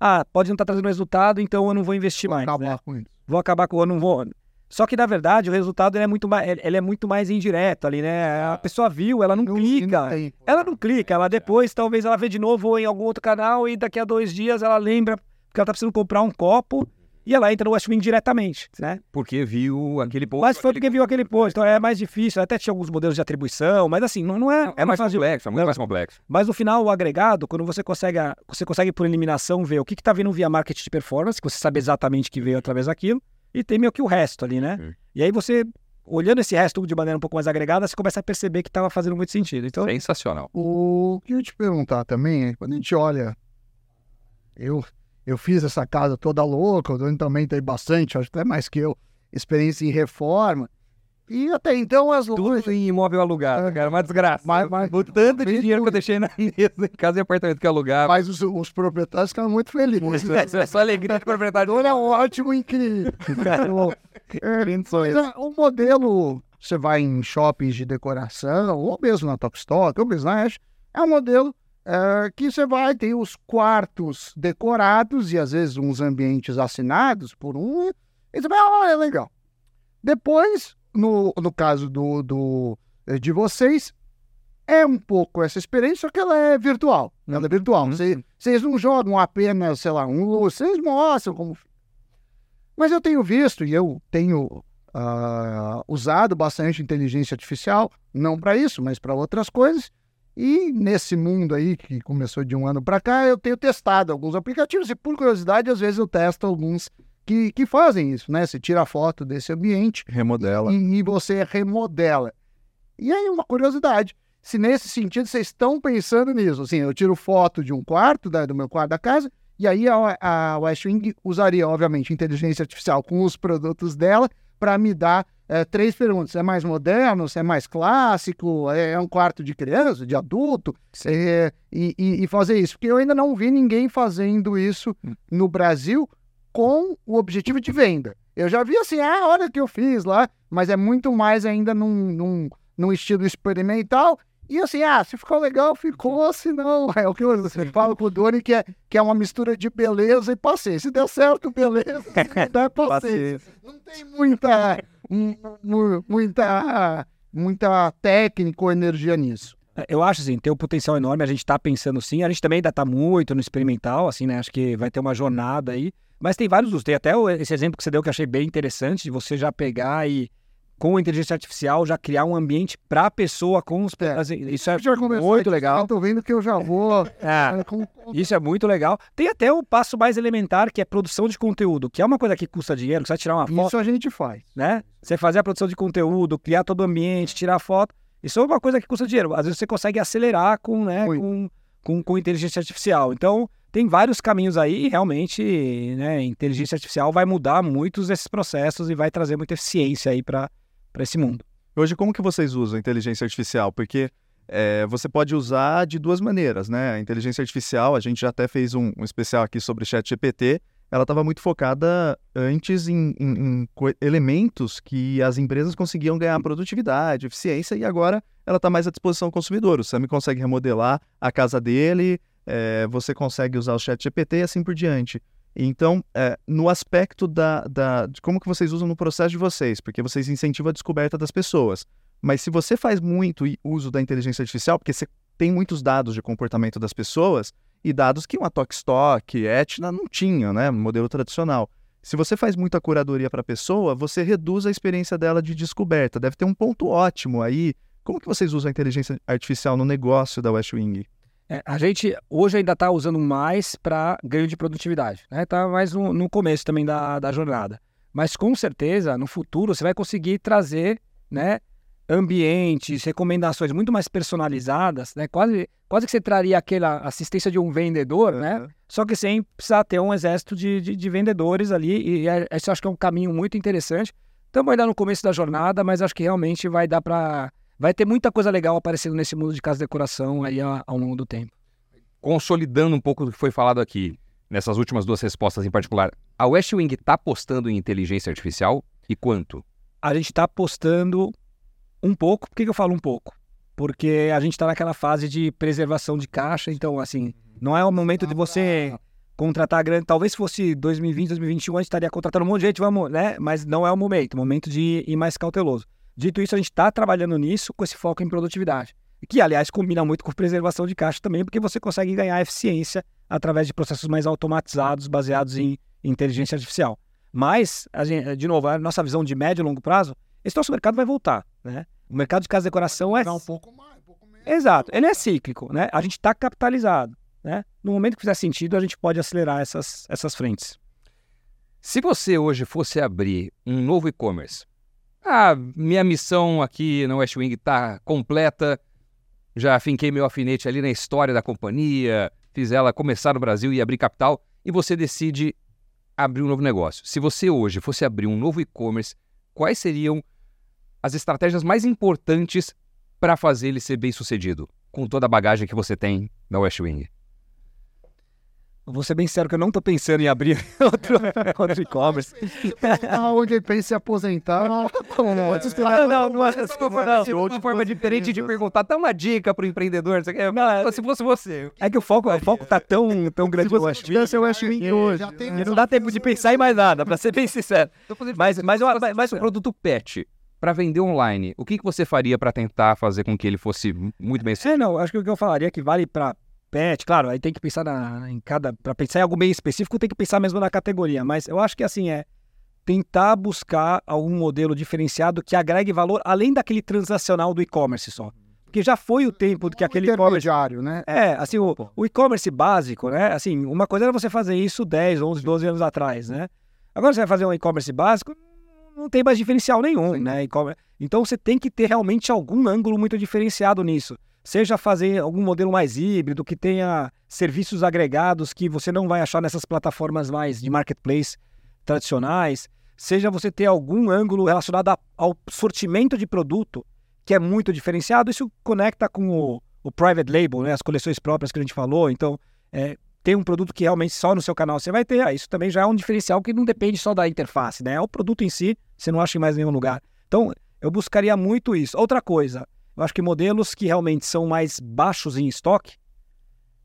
Ah, pode não estar trazendo resultado, então eu não vou investir mais. acabar né? com isso. Vou acabar com eu não vou. Só que na verdade o resultado é muito mais, ele é muito mais indireto ali, né? A pessoa viu, ela não, Não- clica. não. Ela não clica, ela depois talvez ela vê de novo em algum outro canal e daqui a dois dias ela lembra que ela tá precisando comprar um copo e ela entra no West Wing diretamente, né? Porque viu aquele post. Mas foi porque viu aquele post, então é mais difícil. Até tinha alguns modelos de atribuição, mas assim, não, não é, É mais fácil. complexo, é muito Não. mais complexo. Mas no final, o agregado, quando você consegue, você consegue por eliminação ver o que está vindo via marketing de performance, que você sabe exatamente que veio através daquilo, e tem meio que o resto ali, né? Hum. E aí você, olhando esse resto de maneira um pouco mais agregada, você começa a perceber que estava fazendo muito sentido. Então, Sensacional. O que eu ia te perguntar também é, quando a gente olha, eu, eu fiz essa casa toda louca, o Doni também tem bastante, acho até mais que eu, experiência em reforma. E até então as lojas. Tudo em imóvel alugado, cara, uma desgraça. Mas, mas, O tanto de dinheiro que eu deixei na mesa em casa e apartamento que alugava. mas os, os proprietários ficaram muito felizes. É só alegria de propriedade. Olha, ótimo, incrível. Mas, ah, o modelo, você vai em shoppings de decoração, ou mesmo na Top Stock, ou mesmo na Ash, é um modelo é, que você vai ter os quartos decorados e às vezes uns ambientes assinados por um, e você vai, olha, legal. Depois, no, no caso do, do, eh, de vocês, é um pouco essa experiência, só que ela é virtual. Ela é virtual. Uhum. Vocês, vocês não jogam apenas, sei lá, um, vocês mostram como. Mas eu tenho visto e eu tenho ah, usado bastante inteligência artificial, não para isso, mas para outras coisas. E nesse mundo aí, que começou de um ano para cá, eu tenho testado alguns aplicativos e, por curiosidade, às vezes eu testo alguns que, que fazem isso, né? Você tira a foto desse ambiente Remodela. e, e você remodela. E aí, uma curiosidade: se nesse sentido vocês estão pensando nisso, assim, eu tiro foto de um quarto, da- do meu quarto da casa, e aí a, a Westwing usaria, obviamente, inteligência artificial com os produtos dela para me dar eh, três perguntas: é mais moderno, é mais clássico, é, é um quarto de criança, de adulto, eh, e, e- fazer isso. Porque eu ainda não vi ninguém fazendo isso no Brasil com o objetivo de venda. Eu já vi assim, ah, olha o que eu fiz lá, mas é muito mais ainda num, num, num estilo experimental. E assim, ah, se ficou legal, ficou, se não. É o que eu falo com o Doni, que é, que é uma mistura de beleza e paciência. Se der certo, beleza. Se não der, paciência. Não tem muita, mu- mu- muita, muita técnica ou energia nisso. Eu acho assim, tem um potencial enorme, a gente tá pensando sim, a gente também ainda tá muito no experimental, assim, né? Acho que vai ter uma jornada aí. Mas tem vários usos. Tem até esse exemplo que você deu que eu achei bem interessante, de você já pegar e, com a inteligência artificial, já criar um ambiente pra pessoa com os. É. assim, isso é muito legal. Tô vendo que eu já vou. É. é, com- Isso é muito legal. Tem até o passo mais elementar, que é produção de conteúdo, que é uma coisa que custa dinheiro, que você vai tirar uma foto, Isso a gente faz. né? Você fazer a produção de conteúdo, criar todo o ambiente, tirar foto. Isso é uma coisa que custa dinheiro. Às vezes você consegue acelerar com, né, Muito. com, com, com inteligência artificial. Então, tem vários caminhos aí e realmente, né, inteligência artificial vai mudar muitos desses processos e vai trazer muita eficiência aí para esse mundo. Hoje, como que vocês usam inteligência artificial? Porque é, você pode usar de duas maneiras, né? A inteligência artificial, a gente já até fez um, um especial aqui sobre chat GPT, ela estava muito focada antes em, em- em elementos que as empresas conseguiam ganhar produtividade, eficiência, e agora ela está mais à disposição do consumidor. O Sami consegue remodelar a casa dele, é, você consegue usar o chat GPT e assim por diante. Então, é, no aspecto da, da- de como que vocês usam no processo de vocês, porque vocês incentivam a descoberta das pessoas. Mas se você faz muito uso da inteligência artificial, porque você tem muitos dados de comportamento das pessoas e dados que uma Tokstok, Etna não tinha, né? Modelo tradicional. Se você faz muita curadoria para a pessoa, você reduz a experiência dela de descoberta. Deve ter um ponto ótimo aí. Como que vocês usam a inteligência artificial no negócio da Westwing? É, a gente hoje ainda está usando mais para ganho de produtividade, né? Tá mais no, no começo também da, da jornada. Mas com certeza, no futuro, você vai conseguir trazer, né? Ambientes, recomendações muito mais personalizadas, né? Quase, quase que você traria aquela assistência de um vendedor, né? Só que sem precisar ter um exército de, de, de vendedores ali. E é- esse eu acho que é um caminho muito interessante. Estamos ainda no começo da jornada, mas acho que realmente vai dar para. Vai ter muita coisa legal aparecendo nesse mundo de casa de decoração aí ao, longo do tempo. Consolidando um pouco do que foi falado aqui, nessas últimas duas respostas em particular, a West Wing está apostando em inteligência artificial e quanto? A gente está apostando um pouco. Por que, que eu falo um pouco? Porque a gente está naquela fase de preservação de caixa, então, assim, não é o momento de você contratar grande. Talvez se fosse 2020, 2021, a gente estaria contratando um monte de gente, vamos, né? Mas não é o momento, o momento de ir mais cauteloso. Dito isso, a gente está trabalhando nisso com esse foco em produtividade. Que, aliás, combina muito com preservação de caixa também, porque você consegue ganhar eficiência através de processos mais automatizados, baseados em inteligência artificial. Mas, a gente- de novo, a nossa visão de médio e longo prazo, esse nosso mercado vai voltar, né? O mercado de casa de decoração é... Um pouco mais, um pouco menos. Exato, ele é cíclico, né? A gente está capitalizado, né? No momento que fizer sentido, a gente pode acelerar essas, essas frentes. Se você hoje fosse abrir um novo e-commerce, ah, minha missão aqui na West Wing está completa, já finquei meu alfinete ali na história da companhia, fiz ela começar no Brasil e abrir capital, e você decide abrir um novo negócio. Se você hoje fosse abrir um novo e-commerce, quais seriam as estratégias mais importantes para fazer ele ser bem sucedido, com toda a bagagem que você tem na West Wing? Vou ser bem sincero que eu não tô pensando em abrir outro, outro e-commerce. Aonde ele pensa em se aposentar. Não, não, não é assim. Uma forma diferente de perguntar, dá uma dica pro empreendedor. Você quer... Não, é- Se fosse você. É que o foco, o foco tá tão, tão grande West Wing. tivesse o West Wing hoje. Não dá tempo de pensar em mais nada, pra ser bem sincero. Mas, mas, mas, o produto pet para vender online, o que, que você faria para tentar fazer com que ele fosse muito bem É, não, acho que o que eu falaria é que vale para pet, claro, aí tem que pensar na, em cada. Para pensar em algo bem específico, tem que pensar mesmo na categoria. Mas eu acho que assim é tentar buscar algum modelo diferenciado que agregue valor além daquele transacional do e-commerce só. Porque já foi o tempo que aquele e-commerce. intermediário, né? É, assim, o, o e-commerce básico, né? Assim, uma coisa era você fazer isso 10, 11, 12 anos atrás, né? Agora você vai fazer um e-commerce básico, não tem mais diferencial nenhum, né? E-commerce- Então você tem que ter realmente algum ângulo muito diferenciado nisso. Seja fazer algum modelo mais híbrido, que tenha serviços agregados que você não vai achar nessas plataformas mais de marketplace tradicionais, seja você ter algum ângulo relacionado ao sortimento de produto que é muito diferenciado. Isso conecta com o, o private label, né? as coleções próprias que a gente falou. Então, é, tem um produto que realmente só no seu canal você vai ter. Ah, isso também já é um diferencial que não depende só da interface, né? É o produto em si, você não acha em mais nenhum lugar. Então, eu buscaria muito isso. Outra coisa, eu acho que modelos que realmente são mais baixos em estoque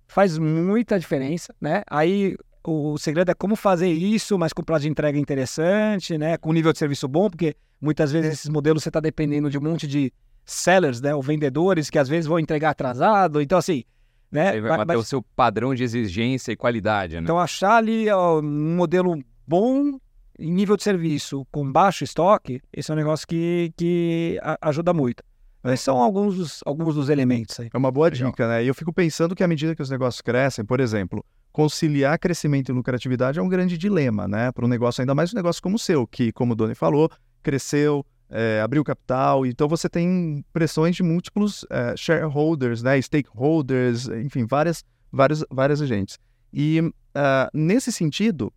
faz muita diferença, né? Aí o segredo é como fazer isso, mas com prazo de entrega interessante, né? Com nível de serviço bom, porque muitas vezes esses modelos você está dependendo de um monte de sellers, né? Ou vendedores que às vezes vão entregar atrasado. Então, assim, né? Vai manter vai- o seu padrão de exigência e qualidade, né? então, achar ali ó, um modelo bom em nível de serviço, com baixo estoque, esse é um negócio que, que ajuda muito. Esses são alguns dos, alguns dos elementos aí. É uma boa Legal. dica, né? E eu fico pensando que à medida que os negócios crescem, por exemplo, conciliar crescimento e lucratividade é um grande dilema, né? Para um negócio, ainda mais um negócio como o seu, que, como o Doni falou, cresceu, é, abriu capital, então você tem pressões de múltiplos é, shareholders, né? Stakeholders, enfim, várias, várias, várias agentes. E ah, nesse sentido,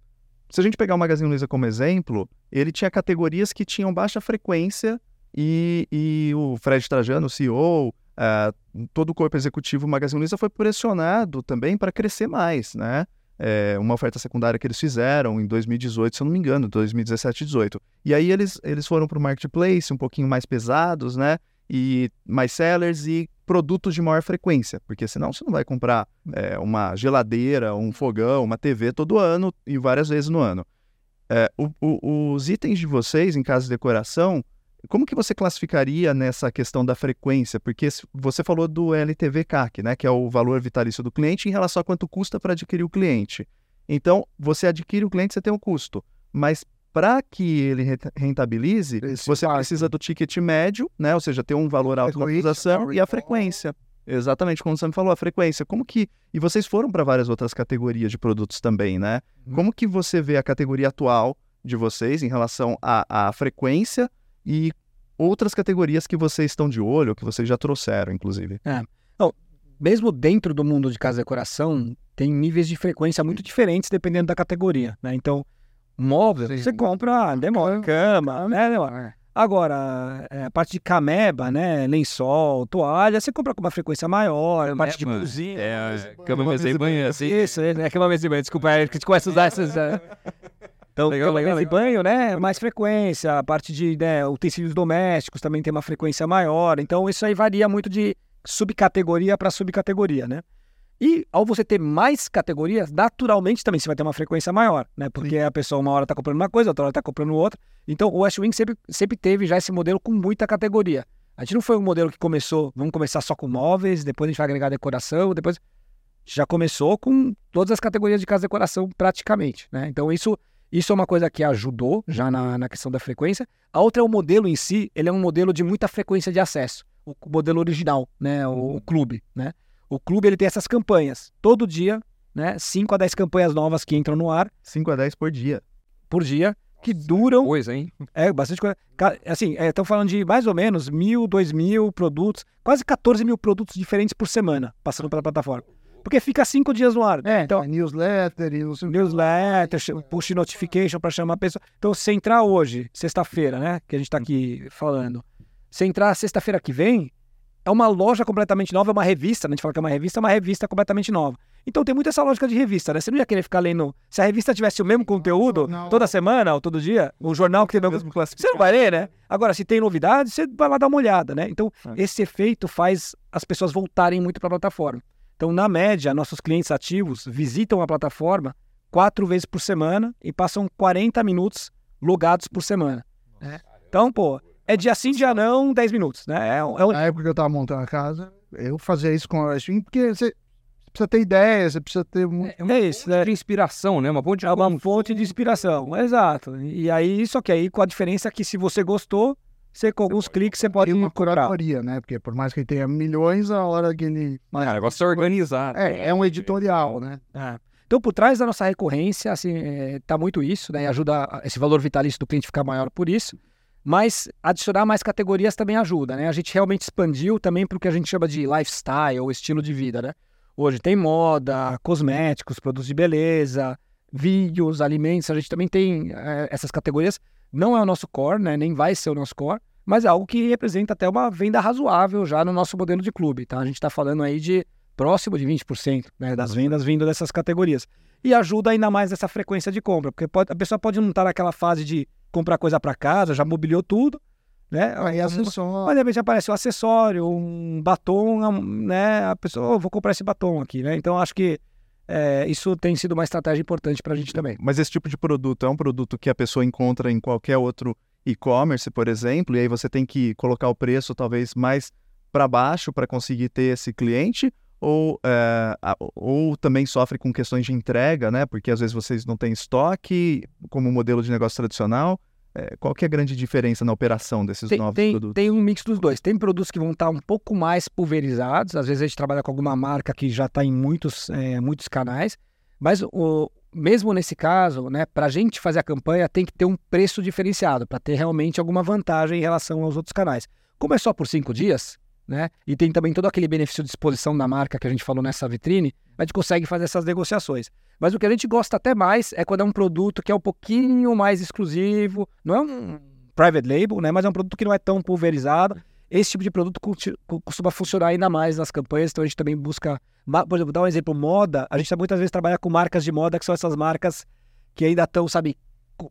se a gente pegar o Magazine Luiza como exemplo, ele tinha categorias que tinham baixa frequência e, e o Fred Trajano, o CEO, ah, todo o corpo executivo do Magazine Luiza foi pressionado também para crescer mais, né? É, uma oferta secundária que eles fizeram em 2018, se eu não me engano, 2017 18. E aí eles, eles foram para o marketplace um pouquinho mais pesados, né? E mais sellers e produtos de maior frequência, porque senão você não vai comprar é, uma geladeira, um fogão, uma TV todo ano e várias vezes no ano. É, o- o- os itens de vocês em casa de decoração, como que você classificaria nessa questão da frequência? Porque você falou do LTV CAC, né, que é o valor vitalício do cliente em relação a quanto custa para adquirir o cliente. Então, você adquire o cliente, você tem um custo, mas para que ele re- rentabilize, Esse você impacto. precisa do ticket médio, né, ou seja, ter um valor alto na utilização né, e a frequência. Exatamente, como você me falou, a frequência. Como que e vocês foram para várias outras categorias de produtos também, né? Uhum. Como que você vê a categoria atual de vocês em relação à, à frequência e outras categorias que vocês estão de olho, que vocês já trouxeram, inclusive? mesmo dentro do mundo de casa e decoração, tem níveis de frequência muito diferentes dependendo da categoria, né? Então, móvel, Sim. você compra, demora, cama, né? demora. Agora, é, a parte de cameba, né? Lençol, toalha, você compra com uma frequência maior, a parte de Cameba, cozinha. É, cama, mesa e banho, assim. Isso, é, é cama, mesa e banho. Desculpa, é que a gente começa a usar essas... Então, Legal, legal, e banho, né? Mais frequência. A parte de né, utensílios domésticos também tem uma frequência maior. Então, isso aí varia muito de subcategoria para subcategoria, né? E ao você ter mais categorias, naturalmente também você vai ter uma frequência maior, né? Porque a pessoa uma hora está comprando uma coisa, outra hora está comprando outra. Então o West Wing sempre, sempre teve já esse modelo com muita categoria. A gente não foi um modelo que começou, vamos começar só com móveis, depois a gente vai agregar decoração, depois já começou com todas as categorias de casa decoração praticamente, né? Então isso, isso é uma coisa que ajudou já na, na questão da frequência. A outra é o modelo em si, ele é um modelo de muita frequência de acesso. O modelo original, né? O, o clube, né? O clube ele tem essas campanhas. Todo dia, né? 5 a 10 campanhas novas que entram no ar 5 a 10 por dia. por dia, que duram. Coisa, hein? É, bastante coisa. Assim, estão falando de mais ou menos mil, dois mil produtos, quase 14 mil produtos diferentes por semana passando pela plataforma. Porque fica cinco dias no ar. É, então, então, newsletter e o newsletter, push notification para chamar a pessoa. Então, se entrar hoje, sexta-feira, né? Que a gente está aqui falando. Você entrar sexta-feira que vem, é uma loja completamente nova, é uma revista, né? a gente fala que é uma revista, é uma revista completamente nova. Então tem muito essa lógica de revista, né? Você não ia querer ficar lendo. Se a revista tivesse o mesmo conteúdo toda semana ou todo dia, o jornal que tem o mesmo Você não vai ler, né? Agora, se tem novidades, você vai lá dar uma olhada, né? Então, é. esse efeito faz as pessoas voltarem muito para a plataforma. Então, na média, nossos clientes ativos visitam a plataforma quatro vezes por semana e passam 40 minutos logados por semana. Né? Então, pô, é dia sim, dia não, 10 minutos, né? É, é... Na época que eu tava montando a casa, eu fazia isso com a Westwing, porque você precisa ter ideia, você precisa ter muito... É, é isso, né? de inspiração, né? Uma fonte de... É uma fonte de inspiração, exato. E aí, só que aí com a diferença que se você gostou, você com alguns cliques você pode uma curadoria, né? Porque por mais que ele tenha milhões, a hora que ele... Mas, o negócio é organizado. É, é um editorial, né? É. Então, por trás da nossa recorrência, assim, é, tá muito isso, né? Ajuda esse valor vitalício do cliente ficar maior por isso. Mas adicionar mais categorias também ajuda, né? A gente realmente expandiu também para o que a gente chama de lifestyle, ou estilo de vida, né? Hoje tem moda, cosméticos, produtos de beleza, vídeos, alimentos, a gente também tem é, essas categorias. Não é o nosso core, né? Nem vai ser o nosso core, mas é algo que representa até uma venda razoável já no nosso modelo de clube, tá? A gente está falando aí de próximo de 20% né, das vendas vindo dessas categorias. E ajuda ainda mais essa frequência de compra, porque pode, a pessoa pode não estar naquela fase de comprar coisa para casa, já mobiliou tudo, né? Aí acessório. Mas de repente aparece um acessório, um batom, né? A pessoa, oh, vou comprar esse batom aqui, né? Então acho que é, isso tem sido uma estratégia importante para a gente também. Mas esse tipo de produto é um produto que a pessoa encontra em qualquer outro e-commerce, por exemplo, e aí você tem que colocar o preço talvez mais para baixo para conseguir ter esse cliente? Ou, é, ou também sofre com questões de entrega, né? Porque às vezes vocês não têm estoque como modelo de negócio tradicional. É, qual que é a grande diferença na operação desses tem, novos tem, produtos? Tem um mix dos dois. Tem produtos que vão estar um pouco mais pulverizados. Às vezes a gente trabalha com alguma marca que já está em muitos, é, muitos canais. Mas o, mesmo nesse caso, né, para a gente fazer a campanha, tem que ter um preço diferenciado para ter realmente alguma vantagem em relação aos outros canais. Como é só por cinco dias, né? E tem também todo aquele benefício de exposição da marca que a gente falou nessa vitrine, a gente consegue fazer essas negociações. Mas o que a gente gosta até mais é quando é um produto que é um pouquinho mais exclusivo, não é um private label, né? Mas é um produto que não é tão pulverizado. Esse tipo de produto costuma funcionar ainda mais nas campanhas, então a gente também busca, por exemplo, dar um exemplo, moda, a gente muitas vezes trabalha com marcas de moda que são essas marcas que ainda estão, sabe,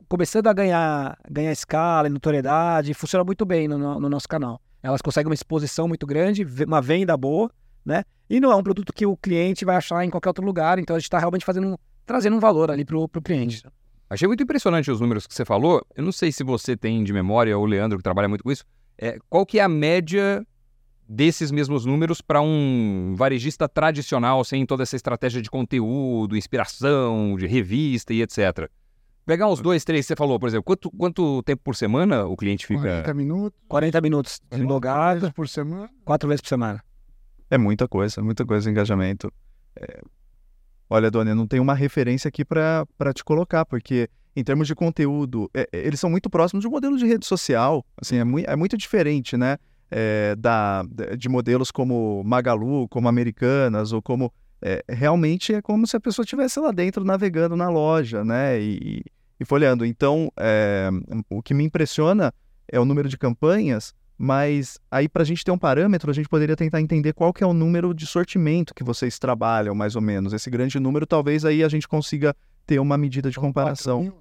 começando a ganhar, ganhar escala e notoriedade, funciona muito bem no, no nosso canal. Elas conseguem uma exposição muito grande, uma venda boa, né? E não é um produto que o cliente vai achar em qualquer outro lugar, então a gente está realmente fazendo, trazendo um valor ali para o cliente. Achei muito impressionante os números que você falou. Eu não sei se você tem de memória, ou o Leandro, que trabalha muito com isso, é, qual que é a média desses mesmos números para um varejista tradicional, sem toda essa estratégia de conteúdo, inspiração, de revista e etc. Pegar uns dois, três, você falou, por exemplo, quanto, quanto tempo por semana o cliente fica? 40 minutos. 40 minutos logado. por semana? Quatro vezes por semana. É muita coisa, muita coisa engajamento. É... Olha, Dona, eu não tenho uma referência aqui para te colocar, porque em termos de conteúdo, é, é, eles são muito próximos de um modelo de rede social. Assim, é, muito, é muito diferente, né? É, da, de modelos como Magalu, como Americanas, ou como. É, realmente é como se a pessoa estivesse lá dentro navegando na loja, né? E, e folheando. Então, é, o que me impressiona é o número de campanhas, mas aí para a gente ter um parâmetro, a gente poderia tentar entender qual que é o número de sortimento que vocês trabalham, mais ou menos. Esse grande número, talvez aí a gente consiga ter uma medida de comparação. Né?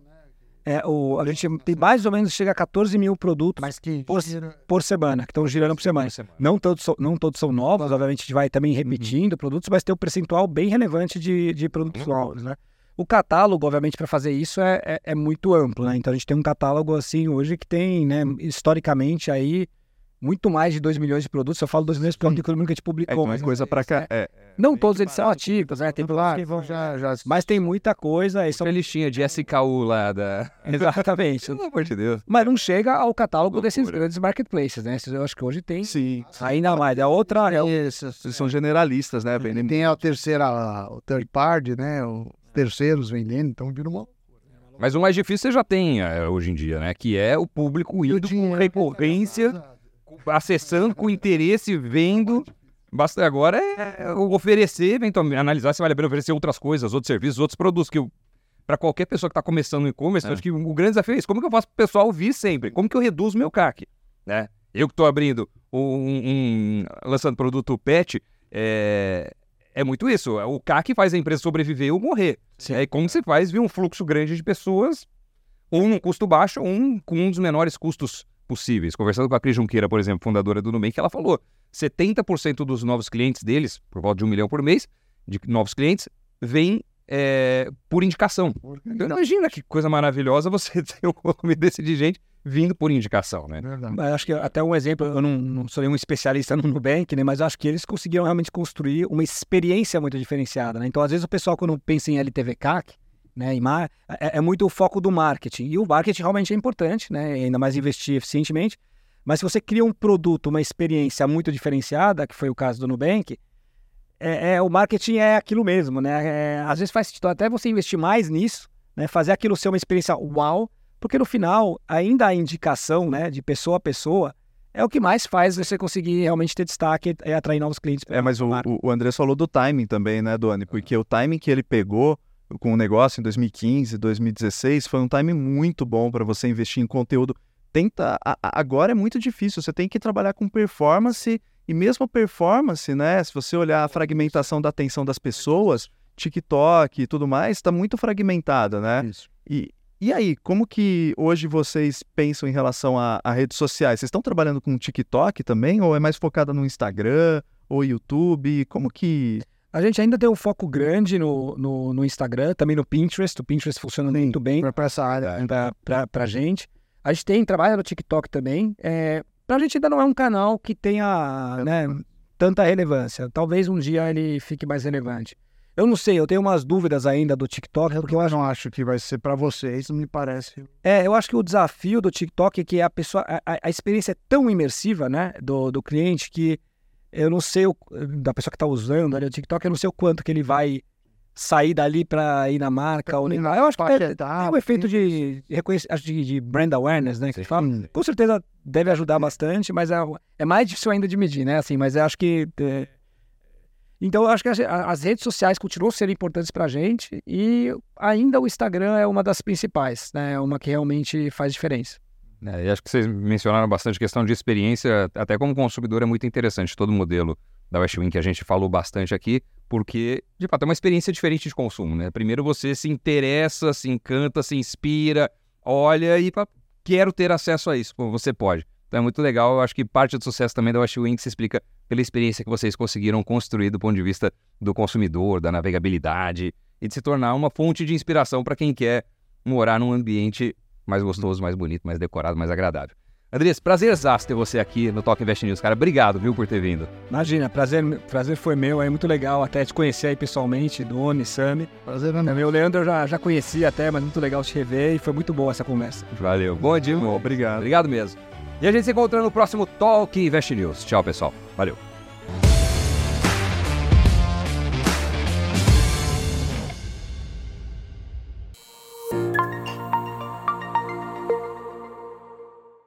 É, o, a gente tem mais ou menos chega a 14 mil produtos por, por, semana, que estão girando por semana. Não, todos, não todos são novos, obviamente a gente vai também repetindo uhum. produtos, mas tem um percentual bem relevante de, de produtos uhum. novos, né? O catálogo, obviamente, para fazer isso é, é, é, muito amplo, né? Então a gente tem um catálogo assim hoje que tem, né, historicamente aí muito mais de 2 milhões de produtos. Eu falo 2 milhões porque é o número que a gente publicou. É, mas coisa para cá. É, não todos eles são ativos, né? Tem lá, já, já, mas tem muita coisa. Essa é listinha de SKU lá da. Exatamente. Pelo amor de Deus. Mas não chega ao catálogo desses grandes marketplaces, né? Eu acho que hoje tem. Sim. Ainda mais. É outra. É... Eles são generalistas, né? Tem a terceira, o third party, né? O terceiros vendendo, então vira uma mas o mais difícil você já tem é, hoje em dia, né? Que é o público indo com recorrência, acessando com interesse, vendo. Basta agora é oferecer, eventualmente, analisar se vale a pena oferecer outras coisas, outros serviços, outros produtos que para qualquer pessoa que está começando no e-commerce, é. acho que o grande desafio é isso. Como que eu faço para o pessoal vir sempre? Como que eu reduzo meu CAC? Né? Eu que estou abrindo um, um, lançando produto pet, é, é muito isso. O CAC faz a empresa sobreviver ou morrer. Sim. É como você faz ver um fluxo grande de pessoas, um num custo baixo, um com um dos menores custos possíveis. Conversando com a Cris Junqueira, por exemplo, fundadora do Nubank, ela falou 70% dos novos clientes deles, por volta de um milhão por mês, de novos clientes, vêm é, por indicação. Então, imagina que coisa maravilhosa você ter um volume desse de gente vindo por indicação, né? Mas acho que até um exemplo, eu não, não sou nenhum especialista no Nubank, né? Mas acho que eles conseguiram realmente construir uma experiência muito diferenciada, né? Então, às vezes o pessoal quando pensa em LTV CAC, né, em mar, é, é, muito o foco do marketing. E o marketing realmente é importante, né? Ainda mais investir eficientemente. Mas se você cria um produto, uma experiência muito diferenciada, que foi o caso do Nubank, é, é o marketing é aquilo mesmo, né? É, às vezes faz sentido até você investir mais nisso, né? Fazer aquilo ser uma experiência uau, porque no final, ainda a indicação, né, de pessoa a pessoa, é o que mais faz você conseguir realmente ter destaque e atrair novos clientes. É, mas o, o André falou do timing também, né, Doni? Porque o timing que ele pegou com o negócio em 2015, 2016, foi um timing muito bom para você investir em conteúdo. Tenta, a, agora é muito difícil, você tem que trabalhar com performance e mesmo performance, né? Se você olhar a fragmentação da atenção das pessoas, TikTok e tudo mais, está muito fragmentada, né? Isso. E, e aí, como que hoje vocês pensam em relação a, a redes sociais? Vocês estão trabalhando com TikTok também? Ou é mais focada no Instagram ou YouTube? Como que. A gente ainda tem um foco grande no, no, no Instagram, também no Pinterest. O Pinterest funciona Sim, muito bem para essa área, para a gente. A gente tem, trabalha no TikTok também. É, para a gente ainda não é um canal que tenha né, tanta relevância. Talvez um dia ele fique mais relevante. Eu não sei, eu tenho umas dúvidas ainda do TikTok, porque eu não acho que vai ser para vocês, não me parece. É, eu acho que o desafio do TikTok é que a pessoa, a, a experiência é tão imersiva, né, do, do cliente que eu não sei o, da pessoa que está usando ali o TikTok, eu não sei o quanto que ele vai sair dali para ir na marca ou nem lá. Eu acho que é, é um efeito de, de, de brand awareness, né? Que fala. Com certeza deve ajudar bastante, mas é, é mais difícil ainda de medir, né? Assim, mas eu acho que. É... Então, eu acho que as, as, redes sociais continuam sendo importantes para a gente e ainda o Instagram é uma das principais, né? É uma que realmente faz diferença. É, e acho que vocês mencionaram bastante questão de experiência, até como consumidor é muito interessante todo o modelo da Westwing que a gente falou bastante aqui, porque, de fato, é uma experiência diferente de consumo, né? Primeiro você se interessa, se encanta, se inspira, olha e fala, quero ter acesso a isso. Pô, você pode. Então é muito legal. Eu acho que parte do sucesso também da Westwing se explica pela experiência que vocês conseguiram construir do ponto de vista do consumidor, da navegabilidade e de se tornar uma fonte de inspiração para quem quer morar num ambiente mais gostoso, mais bonito, mais decorado, mais agradável. Andrés, prazerzaço ter você aqui no Talk Invest News, cara. Obrigado, viu, por ter vindo. Imagina, prazer, prazer foi meu, é muito legal até te conhecer aí pessoalmente, Doni, Sami. Prazer é meu. O Leandro eu já, já conhecia até, mas muito legal te rever e foi muito boa essa conversa. Valeu. Bom dia, Obrigado. Obrigado mesmo. E a gente se encontra no próximo Talk Invest News. Tchau, pessoal. Valeu.